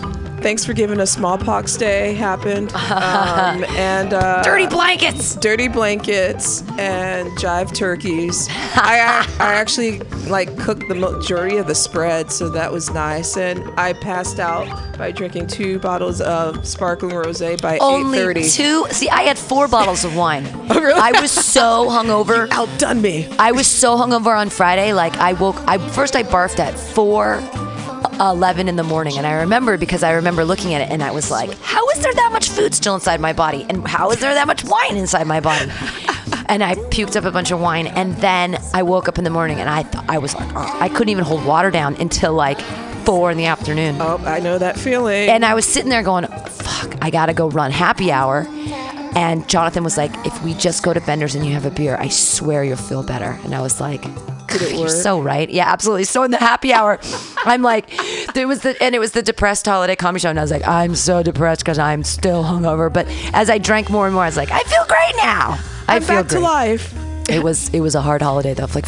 thanks for giving us smallpox day happened. Um, and uh, Dirty blankets. Dirty blankets and jive turkeys. I, I actually like cooked the majority of the spread, so that was nice. And I passed out by drinking two bottles of sparkling rosé by Only 8:30. two. See, I had four bottles of wine. Really? I was so hungover. outdone me. I was so hungover on Friday. Like I woke. I first I barfed at four. 11 in the morning and I remember because I remember looking at it and I was like how is there that much food still inside my body and how is there that much wine inside my body and I puked up a bunch of wine and then I woke up in the morning and I th- I was like oh, I couldn't even hold water down until like 4 in the afternoon Oh, I know that feeling. and I was sitting there going, fuck, I gotta go run happy hour. And Jonathan was like, if we just go to Bender's and you have a beer, I swear you'll feel better. And I was like, Did it you're so right. Yeah, absolutely. So in the happy hour, I'm like, there was the, and it was the depressed holiday comedy show. And I was like, I'm so depressed because I'm still hungover. But as I drank more and more, I was like, I feel great now. I I'm feel back to life. It was it was a hard holiday though. Like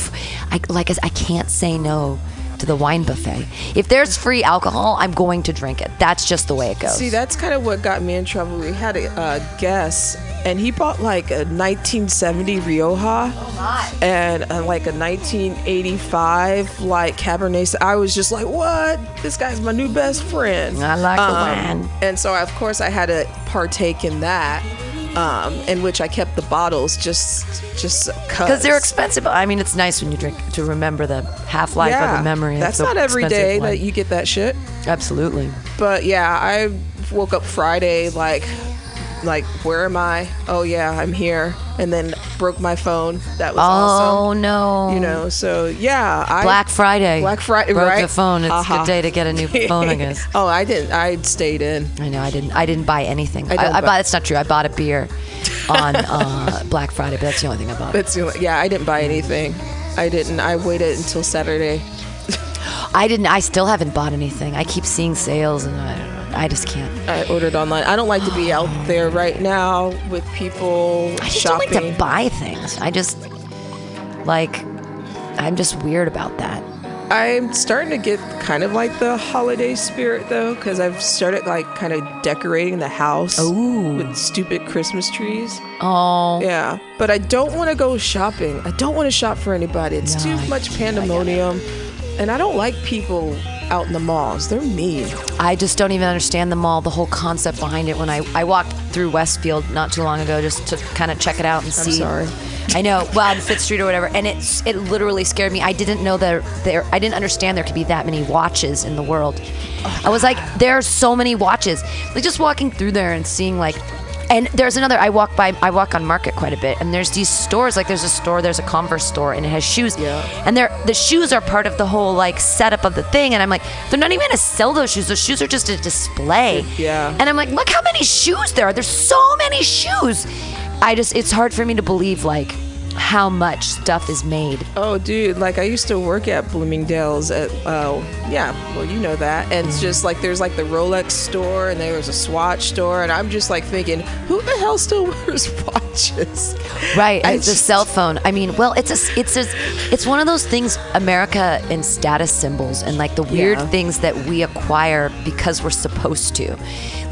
I like I can't say no to the wine buffet. If there's free alcohol, I'm going to drink it. That's just the way it goes. See, that's kind of what got me in trouble. We had a uh, guest, and he bought like a 1970 Rioja and uh, like a 1985 like Cabernet. I was just like, what? This guy's my new best friend. I like the wine. And so, of course, I had to partake in that. Um, in which I kept the bottles just, just because they're expensive. I mean, it's nice when you drink to remember the half life of the memory. That's not every day wine. that you get that shit. Absolutely. But yeah, I woke up Friday like like where am I? Oh yeah, I'm here. And then broke my phone. That was Oh awesome. no! You know, so yeah, I Black Friday. Black Friday, Broke right? the phone. It's a Haha. good day to get a new phone, I guess. oh, I didn't. I stayed in. I know. I didn't. I didn't buy anything. I I, I, bought. It's not true. I bought a beer on uh, Black Friday, but that's the only thing I bought. That's the only- yeah, I didn't buy anything. I didn't. I waited until Saturday. I didn't. I still haven't bought anything. I keep seeing sales, and I, don't know, I just can't. I ordered online. I don't like to be out oh. there right now with people I just shopping. don't like to buy things. I just like. I'm just weird about that. I'm starting to get kind of like the holiday spirit though, because I've started like kind of decorating the house with stupid Christmas trees. Oh. Yeah, but I don't want to go shopping. I don't want to shop for anybody. It's too much pandemonium, and I don't like people out in the malls. They're mean. I just don't even understand the mall, the whole concept behind it. When I, I walked through Westfield not too long ago just to kind of check it out and I'm see. sorry. I know. Well, on Fifth Street or whatever, and it it literally scared me. I didn't know that there. I didn't understand there could be that many watches in the world. I was like, there are so many watches. Like just walking through there and seeing like. And there's another. I walk by. I walk on Market quite a bit, and there's these stores. Like there's a store. There's a Converse store, and it has shoes. Yeah. And they're the shoes are part of the whole like setup of the thing. And I'm like, they're not even gonna sell those shoes. Those shoes are just a display. Yeah. And I'm like, look how many shoes there are. There's so many shoes. I just, it's hard for me to believe like how much stuff is made. Oh, dude! Like I used to work at Bloomingdale's at, uh, yeah, well, you know that. And it's just like there's like the Rolex store, and there was a Swatch store, and I'm just like thinking, who the hell still wears watches? Right, it's a cell phone. I mean, well, it's a, it's a, it's one of those things. America and status symbols and like the weird Yeah. things that we acquire because we're supposed to.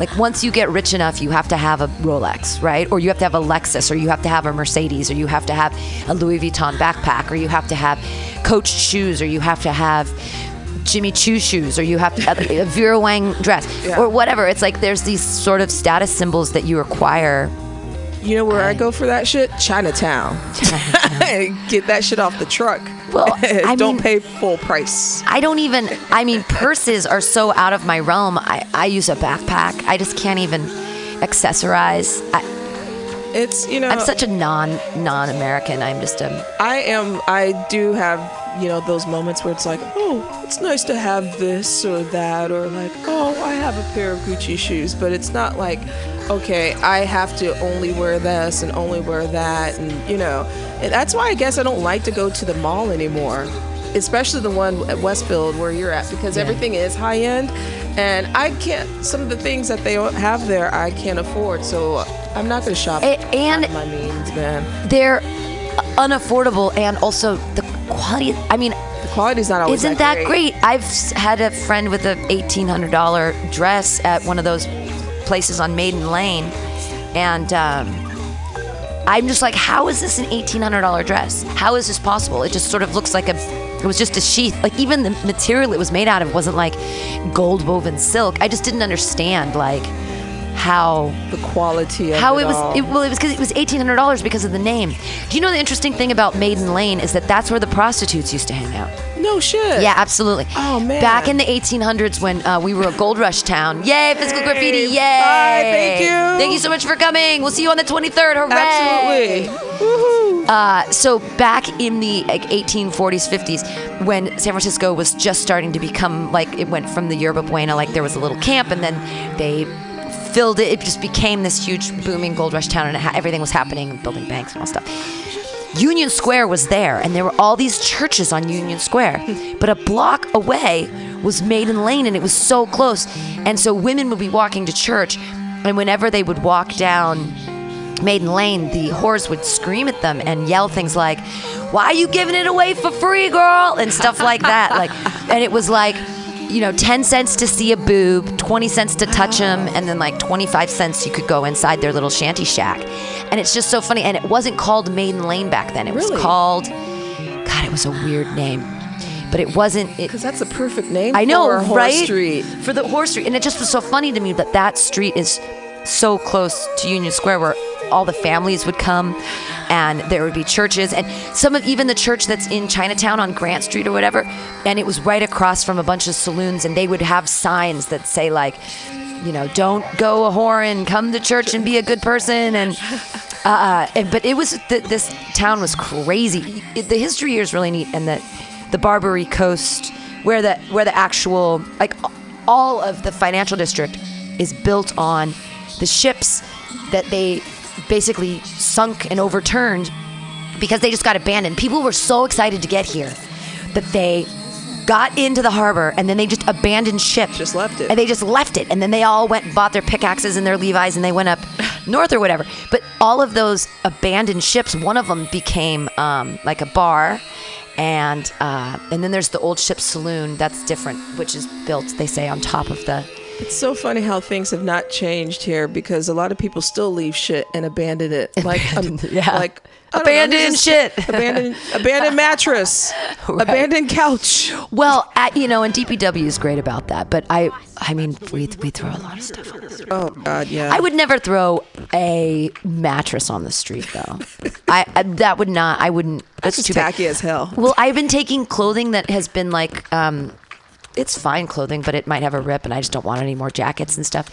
Like once you get rich enough, you have to have a Rolex, right? Or you have to have a Lexus, or you have to have a Mercedes, or you have to have a Louis Vuitton backpack, or you have to have Coach shoes, or you have to have. Jimmy Choo shoes, or you have to, have a Vera Wang dress, or whatever. It's like there's these sort of status symbols that you acquire You know where I go for that shit? Chinatown. Get that shit off the truck. Well, I don't mean- pay full price. I don't even. I mean, purses are so out of my realm. I, I use a backpack. I just can't even accessorize. I, it's you know. I'm such a non non American. I'm just a. I am. I do have you know those moments where it's like, oh, it's nice to have this or that, or like, oh, I have a pair of Gucci shoes, but it's not like, okay, I have to only wear this and only wear that, and you know, and that's why I guess I don't like to go to the mall anymore. Especially the one at Westfield where you're at, because Yeah. everything is high end, and I can't. Some of the things that they have there, I can't afford. So I'm not gonna shop. A- and- my means, man. They're unaffordable, and also the quality. I mean, the quality's not always Isn't that great. I've had a friend with a eighteen hundred dollar dress at one of those places on Maiden Lane, and. Um, I'm just like, how is this an eighteen hundred dollar dress? How is this possible? It just sort of looks like a, it was just a sheath. Like even the material it was made out of wasn't like gold woven silk. I just didn't understand like how the quality of how it it was. It, well, it was because it was eighteen hundred dollars because of the name. Do you know the interesting thing about Maiden Lane is that that's where the prostitutes used to hang out. No shit. Yeah, absolutely. Oh man. Back in the 1800s when uh, we were a gold rush town. Yay, physical graffiti. Yay. Bye, thank you. Thank you so much for coming. We'll see you on the 23rd. Hooray. Absolutely. Uh, so back in the like 1840s, 50s, when San Francisco was just starting to become like it went from the Yerba Buena, like there was a little camp, and then they filled it. It just became this huge booming gold rush town, and ha- everything was happening, building banks and all stuff. Union Square was there, and there were all these churches on Union Square. But a block away was Maiden Lane, and it was so close. And so women would be walking to church, and whenever they would walk down Maiden Lane, the whores would scream at them and yell things like, "Why are you giving it away for free, girl?" and stuff like that. Like, and it was like, you know, ten cents to see a boob, twenty cents to touch them, and then like twenty-five cents you could go inside their little shanty shack. And it's just so funny. And it wasn't called Maiden Lane back then. It was called, God, it was a weird name. But it wasn't. Because that's a perfect name. I know, for horse right? street. For the horse street, and it just was so funny to me that that street is so close to Union Square, where all the families would come, and there would be churches, and some of even the church that's in Chinatown on Grant Street or whatever, and it was right across from a bunch of saloons, and they would have signs that say like. You know, don't go a whoring. Come to church and be a good person. And, uh, and but it was th- this town was crazy. It- the history here is really neat, and the the Barbary Coast, where the where the actual like all of the financial district is built on the ships that they basically sunk and overturned because they just got abandoned. People were so excited to get here that they got into the harbor and then they just abandoned ship. Just left it. And they just left it. And then they all went and bought their pickaxes and their Levi's and they went up north or whatever. But all of those abandoned ships, one of them became um, like a bar. And uh, and then there's the old ship saloon that's different, which is built, they say, on top of the It's so funny how things have not changed here because a lot of people still leave shit and abandon it. Like, um, yeah. like Abandoned shit. abandoned, abandoned mattress, abandoned couch. Well, at, you know, and DPW is great about that. But I, I mean, we we throw a lot of stuff on the street. Oh God, yeah. I would never throw a mattress on the street, though. I, I that would not. I wouldn't. That's, just too bad. tacky as hell. Well, I've been taking clothing that has been like, um, it's fine clothing, but it might have a rip, and I just don't want any more jackets and stuff.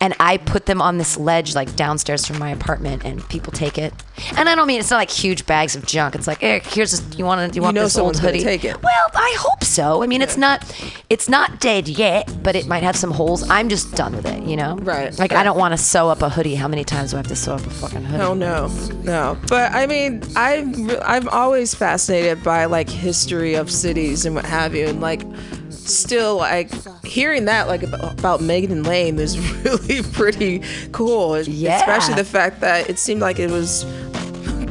And I put them on this ledge, like downstairs from my apartment, and people take it. And I don't mean it's not like huge bags of junk. It's like, here's this, you want to, you want know this old hoodie? take it. Well, I hope so. I mean, it's not, it's not dead yet, but it might have some holes. I'm just done with it, you know? Right. Like I don't want to sew up a hoodie. How many times do I have to sew up a fucking hoodie? Oh no, no. But I mean, I'm I'm always fascinated by like history of cities and what have you, and like still like hearing that like about, Megan and Lane is really pretty cool. Yeah. Especially the fact that it seemed like it was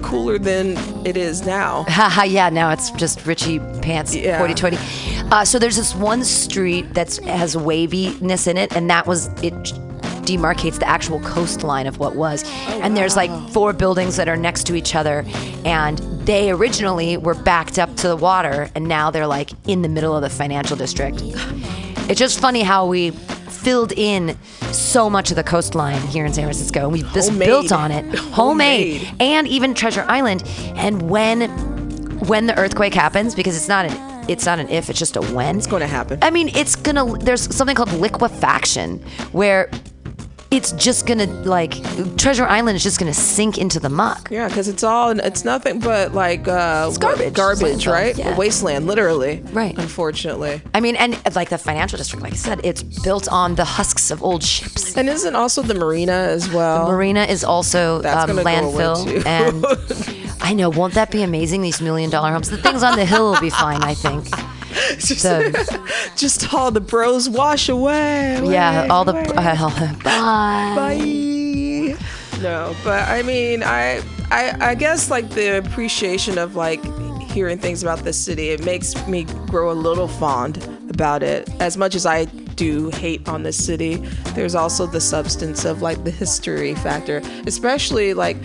cooler than it is now. Haha, yeah, now it's just Richie Pants Yeah. hoity toity. Uh, so there's this one street that has waviness in it, and that was it demarcates the actual coastline of what was. Oh, and there's like four buildings that are next to each other, and they originally were backed up to the water, and now they're like in the middle of the financial district. It's just funny how we filled in so much of the coastline here in San Francisco, and we just Homemade. built on it, homemade, Homemade. and even Treasure Island. And when when the earthquake happens, because it's not an it's not an if, it's just a when. It's going to happen. I mean, it's gonna. There's something called liquefaction, where it's just gonna like Treasure Island is just gonna sink into the muck. Yeah, because it's all it's nothing but like uh, It's garbage. garbage, right? yeah. Wasteland, literally. Right. Unfortunately. I mean, and like the financial district, like I said, it's built on the husks of old ships. And isn't also the marina as well? The marina is also That's um, gonna go away, landfill, and I know, won't that be amazing? These million dollar homes. The things on the hill will be fine, I think. Just, just all the bros wash away. yeah, away, all the uh, bye. Bye. No, but I mean, I, I, I guess like the appreciation of like hearing things about this city, it makes me grow a little fond about it. As much as I do hate on this city, there's also the substance of like the history factor, especially like.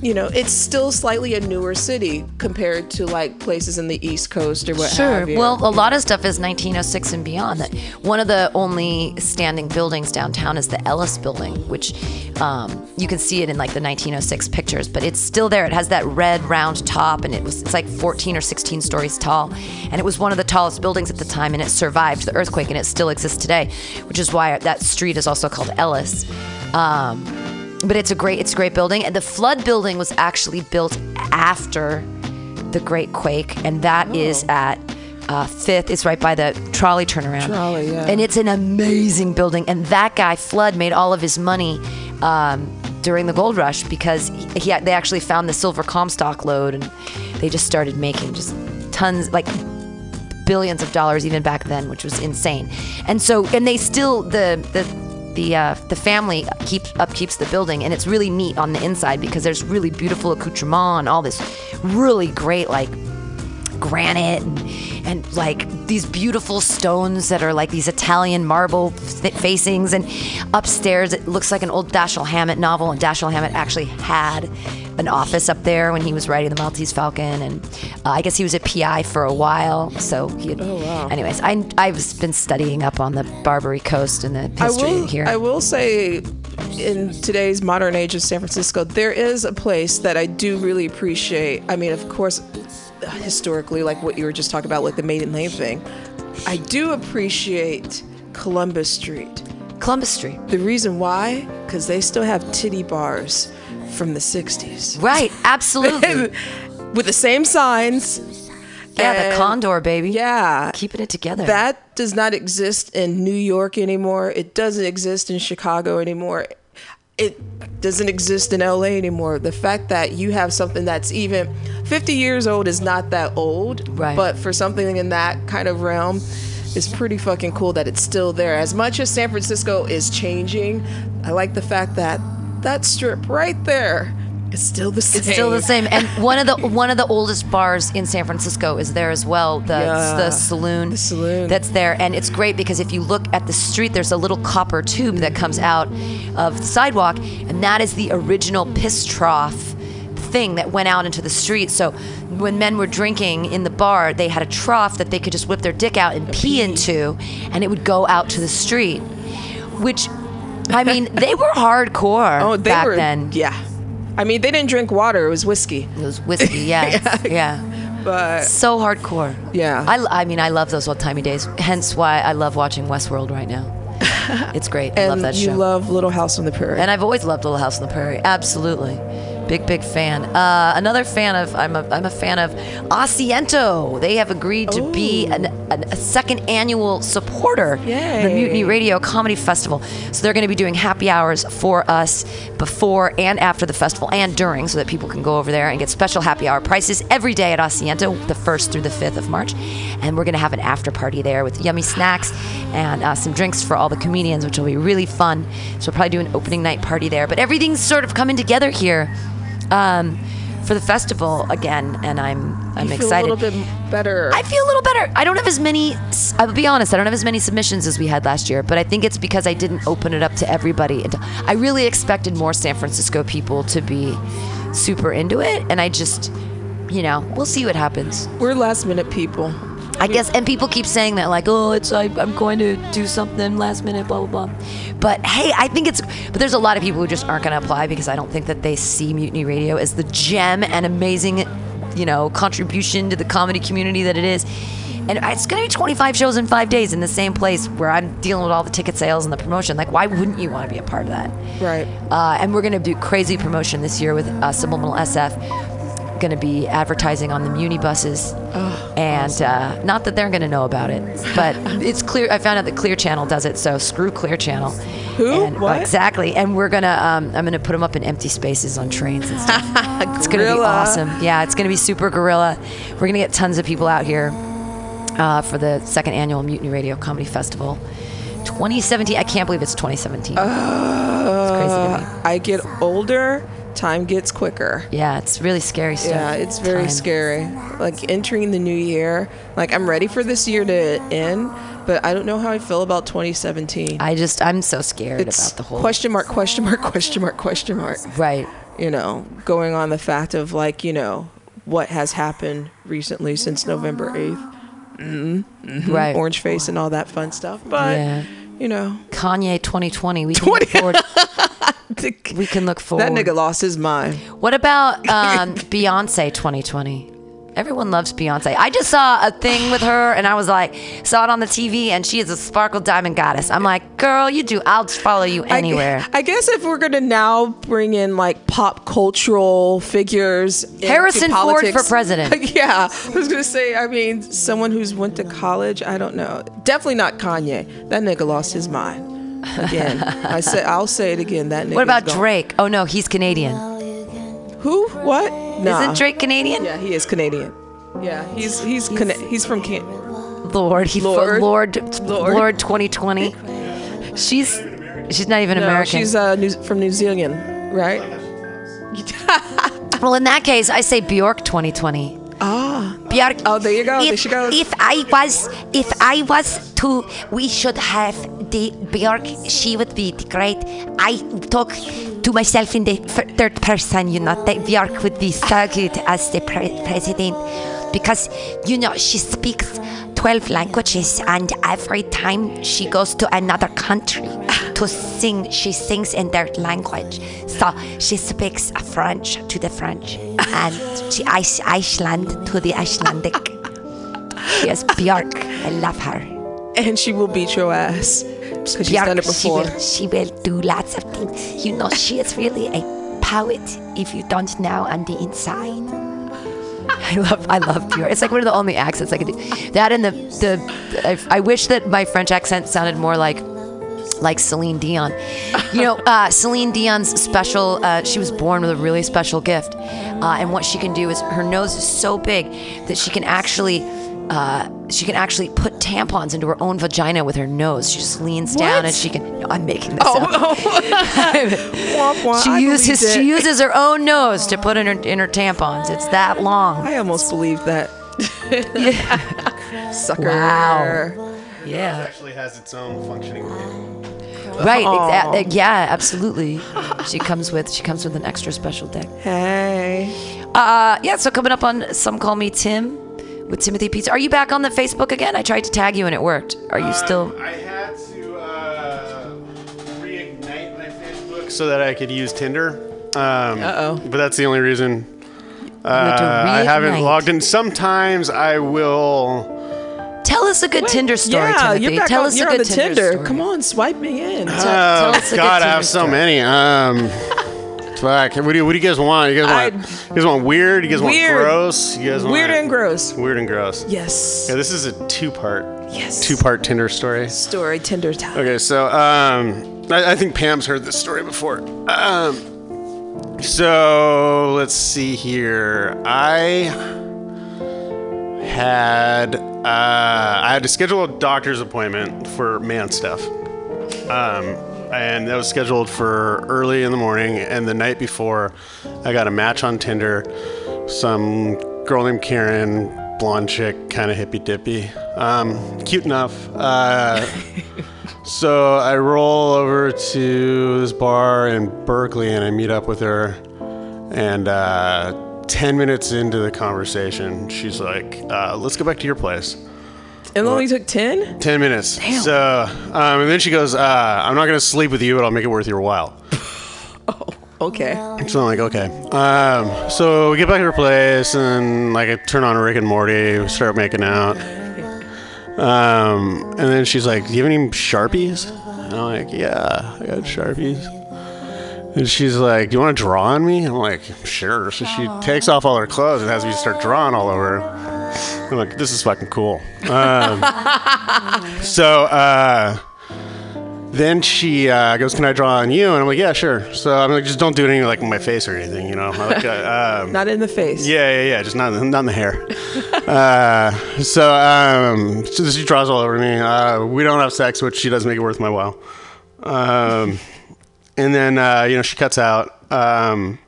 You know, it's still slightly a newer city compared to like places in the East Coast or what Sure. have you. Well, a lot of stuff is 1906 and beyond. One of the only standing buildings downtown is the Ellis Building, which um, you can see it in like the 1906 pictures, but it's still there. It has that red round top, and it was it's like 14 or 16 stories tall, and it was one of the tallest buildings at the time, and it survived the earthquake, and it still exists today, which is why that street is also called Ellis. Um, but it's a great it's a great building, and the flood building was actually built after the Great Quake, and that is at uh, Fifth. It's right by the trolley turnaround. Trolley, yeah. And it's an amazing building. And that guy Flood made all of his money um, during the gold rush because he, he they actually found the silver Comstock lode, and they just started making just tons like billions of dollars even back then, which was insane. And so, and they still the the the uh, the family keeps upkeeps the building, and it's really neat on the inside because there's really beautiful accoutrement and all this really great like granite and, and like these beautiful stones that are like these Italian marble th- facings. And upstairs, it looks like an old Dashiell Hammett novel. And Dashiell Hammett actually had an office up there when he was writing The Maltese Falcon. And uh, I guess he was a PI for a while. So he had. Oh, wow. Anyways, I, I've been studying up on the Barbary Coast and the history I will, here. I will say, in today's modern age of San Francisco, there is a place that I do really appreciate. I mean, of course, historically, like what you were just talking about, like the Maiden Lane thing, I do appreciate Columbus Street. Columbus Street. The reason why? Because they still have titty bars from the 60s. Right, absolutely. With the same signs. Yeah, the Condor, baby. Yeah. Keeping it together. That does not exist in New York anymore. It doesn't exist in Chicago anymore. It doesn't exist in LA anymore. The fact that you have something that's even 50 years old is not that old, Right. but for something in that kind of realm, it's pretty fucking cool that it's still there. As much as San Francisco is changing, I like the fact that that strip right there It's still the same. It's still the same. And one of the one of the oldest bars in San Francisco is there as well. The Yeah. the saloon. The saloon. That's there. And it's great because if you look at the street, there's a little copper tube that comes out of the sidewalk, and that is the original piss trough thing that went out into the street. So when men were drinking in the bar, they had a trough that they could just whip their dick out and pee into, and it would go out to the street. Which I mean, they were hardcore Oh, they back were. then. Yeah. I mean, they didn't drink water. It was whiskey. It was whiskey. Yeah. yeah. But so hardcore. Yeah. I, I mean, I love those old timey days. Hence why I love watching Westworld right now. It's great. I love that you show. love Little House on the Prairie. and I've always loved Little House on the Prairie. Absolutely. Big, big fan. Uh, another fan of, I'm a, I'm a fan of Asiento. They have agreed to be an, an, a second annual supporter of the Mutiny Radio Comedy Festival. So they're going to be doing happy hours for us before and after the festival and during so that people can go over there and get special happy hour prices every day at Asiento, the 1st through the 5th of March. And we're going to have an after party there with yummy snacks and uh, some drinks for all the comedians, which will be really fun. So we'll probably do an opening night party there. But everything's sort of coming together here um, for the festival again, and I'm I'm you excited. A little bit better. I feel a little better. I don't have as many. I'll be honest. I don't have as many submissions as we had last year, but I think it's because I didn't open it up to everybody. And I really expected more San Francisco people to be super into it, and I just, you know, we'll see what happens. We're last minute people. I guess, and people keep saying that, like, oh, it's I, I'm going to do something last minute, blah blah blah. But hey, I think it's. But there's a lot of people who just aren't going to apply because I don't think that they see Mutiny Radio as the gem and amazing, you know, contribution to the comedy community that it is. And it's going to be 25 shows in five days in the same place where I'm dealing with all the ticket sales and the promotion. Like, why wouldn't you want to be a part of that? Right. Uh, and we're going to do crazy promotion this year with uh, Subliminal SF. Going to be advertising on the Muni buses, and uh, not that they're going to know about it, but it's clear. I found out that Clear Channel does it, so screw Clear Channel. Who? And, What? exactly. And we're gonna, um, I'm gonna put them up in empty spaces on trains and stuff. it's gonna be awesome. Yeah, it's gonna be super gorilla. We're gonna get tons of people out here uh, for the second annual Mutiny Radio Comedy Festival. 2017. I can't believe it's 2017. it's crazy to me. Uh, I get older, time gets quicker. Yeah, it's really scary stuff. Yeah, it's very Time. scary. Like entering the new year, like I'm ready for this year to end, but I don't know how I feel about 2017. I just, I'm so scared it's about the whole. question mark, question mark, question mark, question mark. Right. You know, going on the fact of like, you know, what has happened recently since November 8th. Mm-hmm, Right. Orange face and all that fun stuff. But, Yeah. you know, Kanye 2020. We can look forward. we can look forward. that nigga lost his mind. What about um, Beyonce 2020? Everyone loves Beyonce. I just saw a thing with her, and I was like, saw it on the TV, and she is a sparkle diamond goddess. I'm like, girl, you do. I'll follow you anywhere. I guess if we're gonna now bring in like pop cultural figures, Harrison Ford for president. yeah, I was gonna say. I mean, someone who's went to college. I don't know. Definitely not Kanye. That nigga lost his mind. Again, I said. I'll say it again. That what about Drake? Oh no, he's Canadian. Who? What? Nah. Isn't Drake Canadian? Yeah, he is Canadian. Yeah, he's he's Cana- he's from Can. Lord, he Lord. Lord, Lord, Lord. Lorde 2020. She's she's not even No, American. she's uh, New- from New Zealand, right? well, in that case, I say Bjork 2020. Ah. Bjork. Oh, there you go. there she goes. if I was, if I was to, we should have the Bjork. She would be great. I talk to myself in the third person. You know, that Bjork would be so good as the pre- president because you know she speaks 12 languages and every time she goes to another country to sing she sings in their language so she speaks French to the French and she Ice- Iceland to the Icelandic she is Björk I love her and she will beat your ass because she's Björk, done it she will, she will do lots of things you know she is really a poet if you don't know on the inside I love I love Bjork. It's like one of the only accents I can do. That and the the I, I wish that my French accent sounded more like like Celine Dion. You know, uh, Celine Dion's special. Uh, she was born with a really special gift, uh, and what she can do is her nose is so big that she can actually. Uh, she can actually put tampons into her own vagina with her nose. She just leans down and she can. No, I'm making this Oh, up. Womp womp. she I uses she uses her own nose to put in her in her tampons. It's that long. I almost believe that. Sucker. Wow. It Yeah. actually has its own functioning brain. Right. Exa- uh, yeah. Absolutely. she comes with she comes with an extra special deck. Hey. Uh, yeah. So coming up on some call me Tim with Timothy Pizza. Are you back on the Facebook again? I tried to tag you and it worked. Are you still? I had to uh, reignite my Facebook so that I could use Tinder. Um, Uh-oh. But that's the only reason. Uh, had I haven't logged in. Sometimes I will. Tell us a good Tinder story, yeah, Timothy. you're back Tell on, us you're a on good the Tinder, Tinder. story. Come on, swipe me in. Oh, tell us a good God, I Tinder have so story. many. Um, fuck. What do you What do you guys want? You guys want? you guys want weird? You guys Weird. want gross? You guys want Weird and gross. Weird and gross. Yes. Yeah, this is a two part. Yes. Two part Tinder story. Story Tinder time. Okay, so um, I, I think Pam's heard this story before. Um, so let's see here. I had uh, I had to schedule a doctor's appointment for man stuff, um, and that was scheduled for early in the morning. And the night before, I got a match on Tinder. Some girl named Karen, blonde chick, kind of hippy dippy, um, cute enough. Uh, so I roll over to this bar in Berkeley and I meet up with her. And uh, 10 minutes into the conversation, she's like, uh, let's go back to your place. And it only took 10? 10 minutes. So, um, and then she goes, uh, I'm not going to sleep with you, but I'll make it worth your while. Okay. So I'm like, okay. Um, so we get back to her place, and like I turn on Rick and Morty, we start making out. Um, and then she's like, "Do you have any sharpies?" And I'm like, "Yeah, I got sharpies." And she's like, "Do you want to draw on me?" I'm like, "Sure." So she takes off all her clothes and has me start drawing all over. I'm like, "This is fucking cool." Um, so uh, then she uh, goes, "Can I draw on you?" And I'm like, "Yeah, sure." So I'm like, "Just don't do anything like in my face or anything, you know." I Like, uh, um, Not in the face. yeah, yeah, yeah. Just not, not in the hair. uh, so, um, so she draws all over me. Uh, we don't have sex, which she does make it worth my while. Um, and then, uh, you know, she cuts out. Um,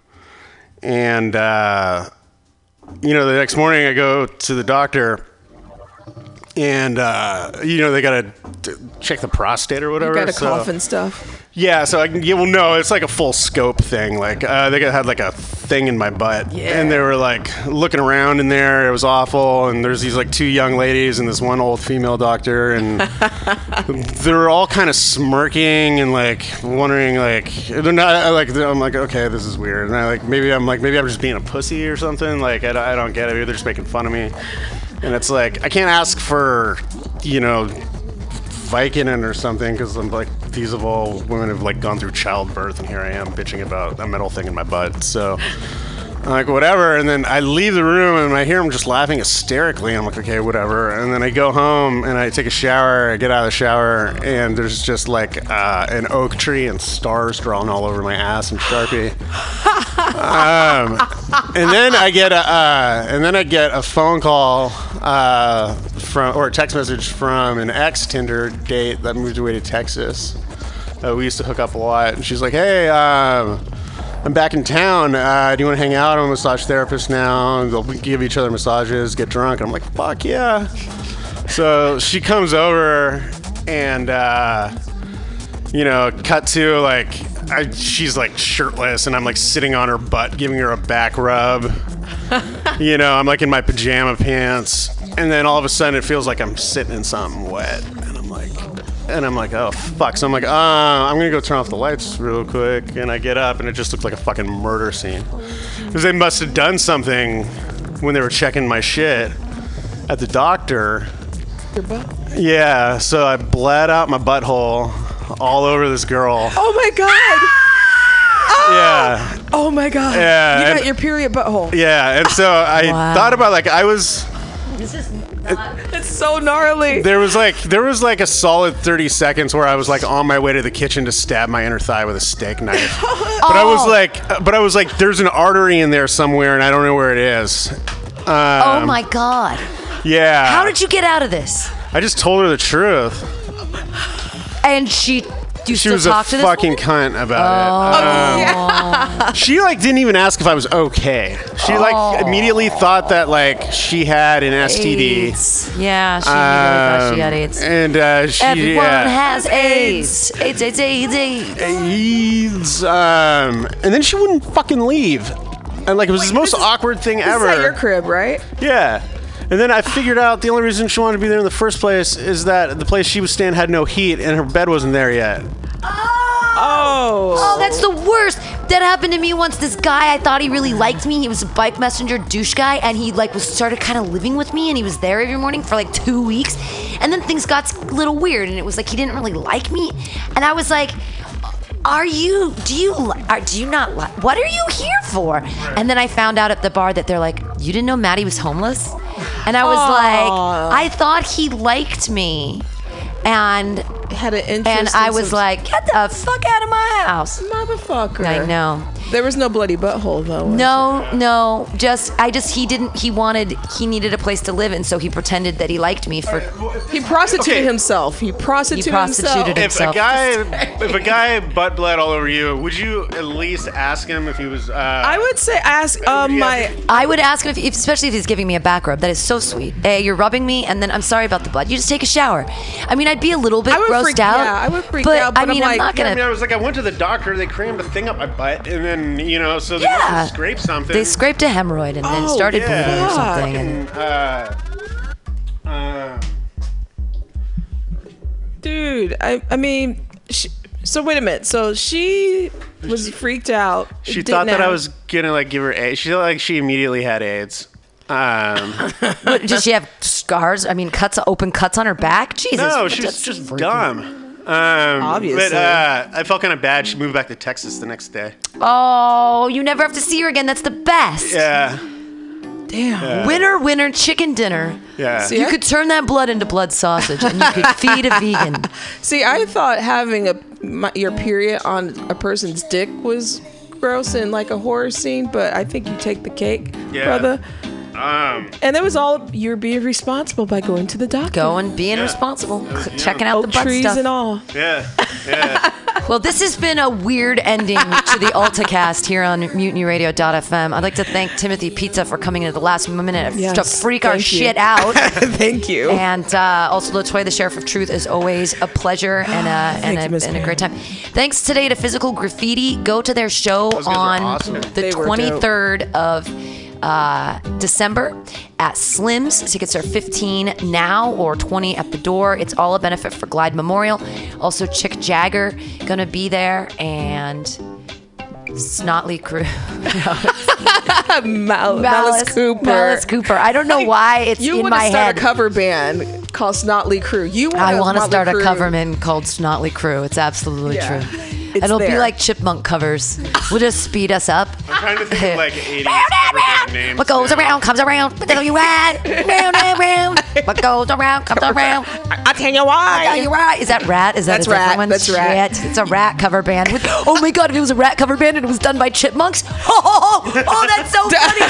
and, uh, you know, the next morning I go to the doctor. And uh, you know they gotta t- check the prostate or You whatever. got a so- cough and stuff. yeah, so I can. Yeah, well, no, it's like a full scope thing. Like uh, they got- had like a thing in my butt, and they were like looking around in there. It was awful, and there's these like two young ladies and this one old female doctor, and they're all kind of smirking and like wondering like they're not like I'm like okay, this is weird, and I like maybe I'm like maybe I'm just being a pussy or something. Like I, don't- I don't get it. Maybe they're just making fun of me, and it's like I can't ask for you know Vicodin or something because I'm like these of all women have like gone through childbirth and here I am bitching about a metal thing in my butt. So I'm like whatever, and then I leave the room and I hear him just laughing hysterically. I'm like okay, whatever. And then I go home and I take a shower. I get out of the shower and there's just like uh, an oak tree and stars drawn all over my ass and sharpie. um, and then I get a uh, and then I get a phone call uh, from or a text message from an ex Tinder date that moved away to Texas. We used to hook up a lot, and she's like, "Hey, um, I'm back in town. Uh, do you want to hang out? I'm a massage therapist now. They'll give each other massages, get drunk." And I'm like, "Fuck yeah!" So she comes over, and uh, you know, cut to like I, she's like shirtless, and I'm like sitting on her butt, giving her a back rub. you know, I'm like in my pajama pants, and then all of a sudden it feels like I'm sitting in something wet, and I'm like, and I'm like, oh fuck. So I'm like, uh, I'm gonna go turn off the lights real quick, and I get up, and it just looks like a fucking murder scene, because they must have done something when they were checking my shit at the doctor. Your butt? Yeah, so I bled out my butthole all over this girl. Oh my god! Yeah. Oh my god! Yeah, You got and- your period butthole. Yeah, and so I Wow. thought about like I was This is It's so gnarly. there was like there was like a solid 30 seconds where I was like on my way to the kitchen to stab my inner thigh with a steak knife. But I was Oh. like but I was like there's an artery in there somewhere and I don't know where it is. Um, oh my god. Yeah. How did you get out of this? I just told her the truth. And she, do you She still was a to this fucking woman? cunt about it. Um, She like didn't even ask if I was okay. She like immediately thought that like she had an STD. AIDS. Yeah, she immediately thought she had Um, AIDS. And uh, she Everyone yeah. has AIDS. AIDS, AIDS, AIDS, AIDS. AIDS. Um, and then she wouldn't fucking leave. And like it was the most awkward thing This ever. is at your crib, right? Yeah. And then I figured out the only reason she wanted to be there in the first place is that the place she was staying had no heat and her bed wasn't there yet. Oh. oh. Oh, that's the worst. That happened to me once. This guy, I thought he really liked me. He was a bike messenger douche guy, and he like was started kind of living with me, and he was there every morning for like two weeks, and then things got a little weird, and it was like he didn't really like me, and I was like. Are you? Do you? Are, do you not? Li- what are you here for? And then I found out at the bar that they're like, you didn't know Maddie was homeless, and I was Aw. like, I thought he liked me, and had an interest. and I was like, get the fuck out of my house, motherfucker. I know. There was no bloody butthole though. was No, no, just I just he didn't he wanted he needed a place to live and so he pretended that he liked me for He prostituted Okay. himself. He prostituted, He prostituted himself. If a guy, if a guy butt bled all over you, would you at least ask him if he was? Uh, I would say ask um, my. I would ask him if, if especially if he's giving me a back rub. That is so sweet. Hey, you're rubbing me, and then I'm sorry about the blood. You just take a shower. I mean, I'd be a little bit I would grossed freak- out. yeah, I would freak but, out, but I I'm mean, I'm like- not Yeah, I gonna. mean, I was like, I went to the doctor. They crammed a thing up my butt, and then you know, so they must Yeah. have scraped something. They scraped a hemorrhoid and then Oh, started yeah. bleeding or something. And uh, uh, Dude, I I mean, she, so wait a minute. So she was freaked out. she didn't thought that I was gonna like give her AIDS. She thought like she immediately had AIDS. Um, what, does she have scars? I mean, cuts, open cuts on her back. Jesus. no, she's just freaky. dumb. Um, Obviously. But uh, I felt kind of bad. She moved back to Texas the next day. Oh, you never have to see her again. That's the best. Yeah. Damn. Yeah. Winner, winner, chicken dinner. Yeah. You could turn that blood into blood sausage, and you could feed a vegan. See, I thought having a my, your period on a person's dick was gross in like a horror scene, but I think you take the cake, Yeah. brother. Um, And it was all you're being responsible by going to the doctor. Going, being Yeah. responsible, was- c- yeah. checking out the butt trees stuff. and all. yeah. Yeah. Well, this has been a weird ending to the AltaCast here on MutinyRadio.fm. I'd like to thank Timothy Pizza for coming in at the last minute Yes, to freak our you. shit out. Thank you. And uh, also Latoya, the Sheriff of Truth, is always a pleasure and a, and, Thank you, a, and a great time. Thanks today to Physical Graffiti. Go to their show on awesome. the They 23rd of uh, December at Slim's. Tickets are 15 now or 20 at the door. It's all a benefit for Glide Memorial. Also, Chick Jagger gonna be there and Snotley Crew. Mal- Malice, Cooper. Malice Cooper. I don't know why it's you in wanna start a cover band called Snotley Crew. You want I want to start a Crue. cover band called Snotley Crew. It's absolutely Yeah. true. It's It'll be like chipmunk covers. We'll just speed us up. I'm trying to think of like 80s cover band names. What goes around comes around. What tell you right? Round and round. What goes around comes around. I tell you why. I tell you right. Is that Ratt? Is that That's a different Ratt. one? That's Ratt. It's a Ratt cover band. With, oh my god! If it was a Ratt cover band and it was done by chipmunks, oh, oh, oh, oh that's so funny.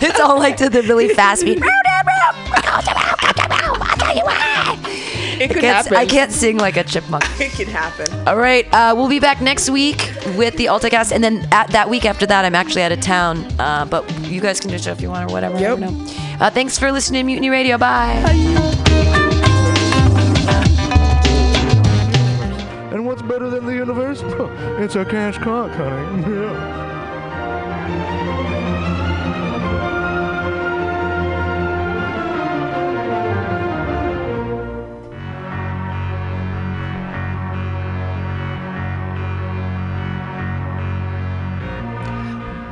it's all like to the really fast beat. Round and round. What goes around. It I could can't, happen. I can't sing like a chipmunk. It can happen. All right, uh, we'll be back next week with the AltaCast, and then at that week after that, I'm actually out of town. Uh, but you guys can do stuff if you want or whatever. I don't know. Uh, thanks for listening to Mutiny Radio. Bye. And what's better than the universe? It's a cash cock, honey.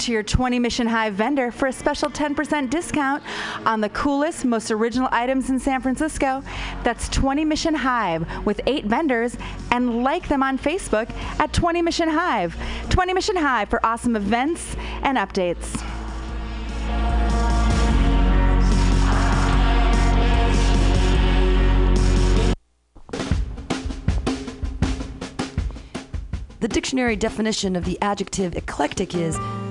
to your 20 Mission Hive vendor for a special 10% discount on the coolest, most original items in San Francisco. That's 20 Mission Hive with eight vendors and like them on Facebook at 20 Mission Hive. 20 Mission Hive for awesome events and updates. The dictionary definition of the adjective eclectic is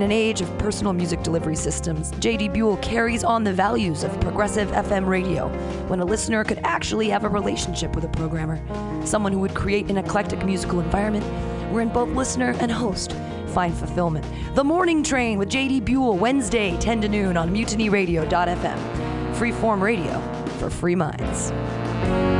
In an age of personal music delivery systems, JD Buell carries on the values of progressive FM radio when a listener could actually have a relationship with a programmer, someone who would create an eclectic musical environment wherein both listener and host find fulfillment. The Morning Train with JD Buell, Wednesday, 10 to noon on mutinyradio.fm. Freeform radio for free minds.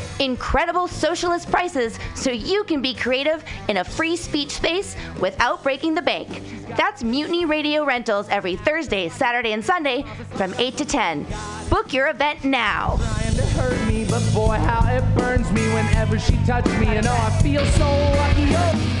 Incredible socialist prices so you can be creative in a free speech space without breaking the bank. That's Mutiny Radio Rentals every Thursday, Saturday, and Sunday from 8 to 10. Book your event now. me, but boy, how it burns me whenever she touches me. And oh, I feel so lucky. Oh.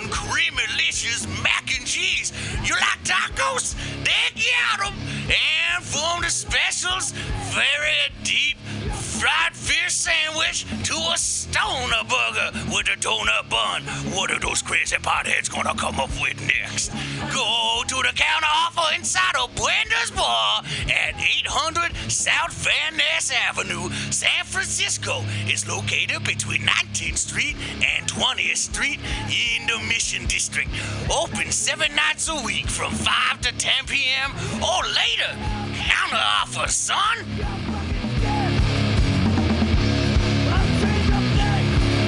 and creamy-licious mac and cheese. You like tacos? They got 'em. And from the specials, very deep fried fish sandwich to a stoner burger with a donut bun. What are those crazy potheads gonna come up with next? Go to the counter offer inside of Bender's Bar at 800 South Van Ness Avenue, San Francisco. is located between 19th Street and 20th Street in the Mission District. Open seven nights a week from 5 to 10 p.m. or later. Counter offer, son.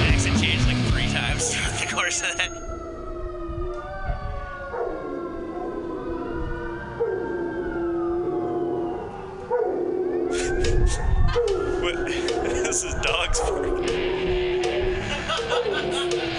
Accent changed like three times throughout the course of that. this is dog's bark.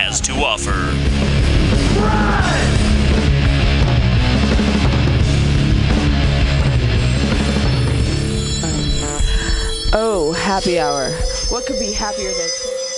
has to offer. Oh, happy hour. what could be happier than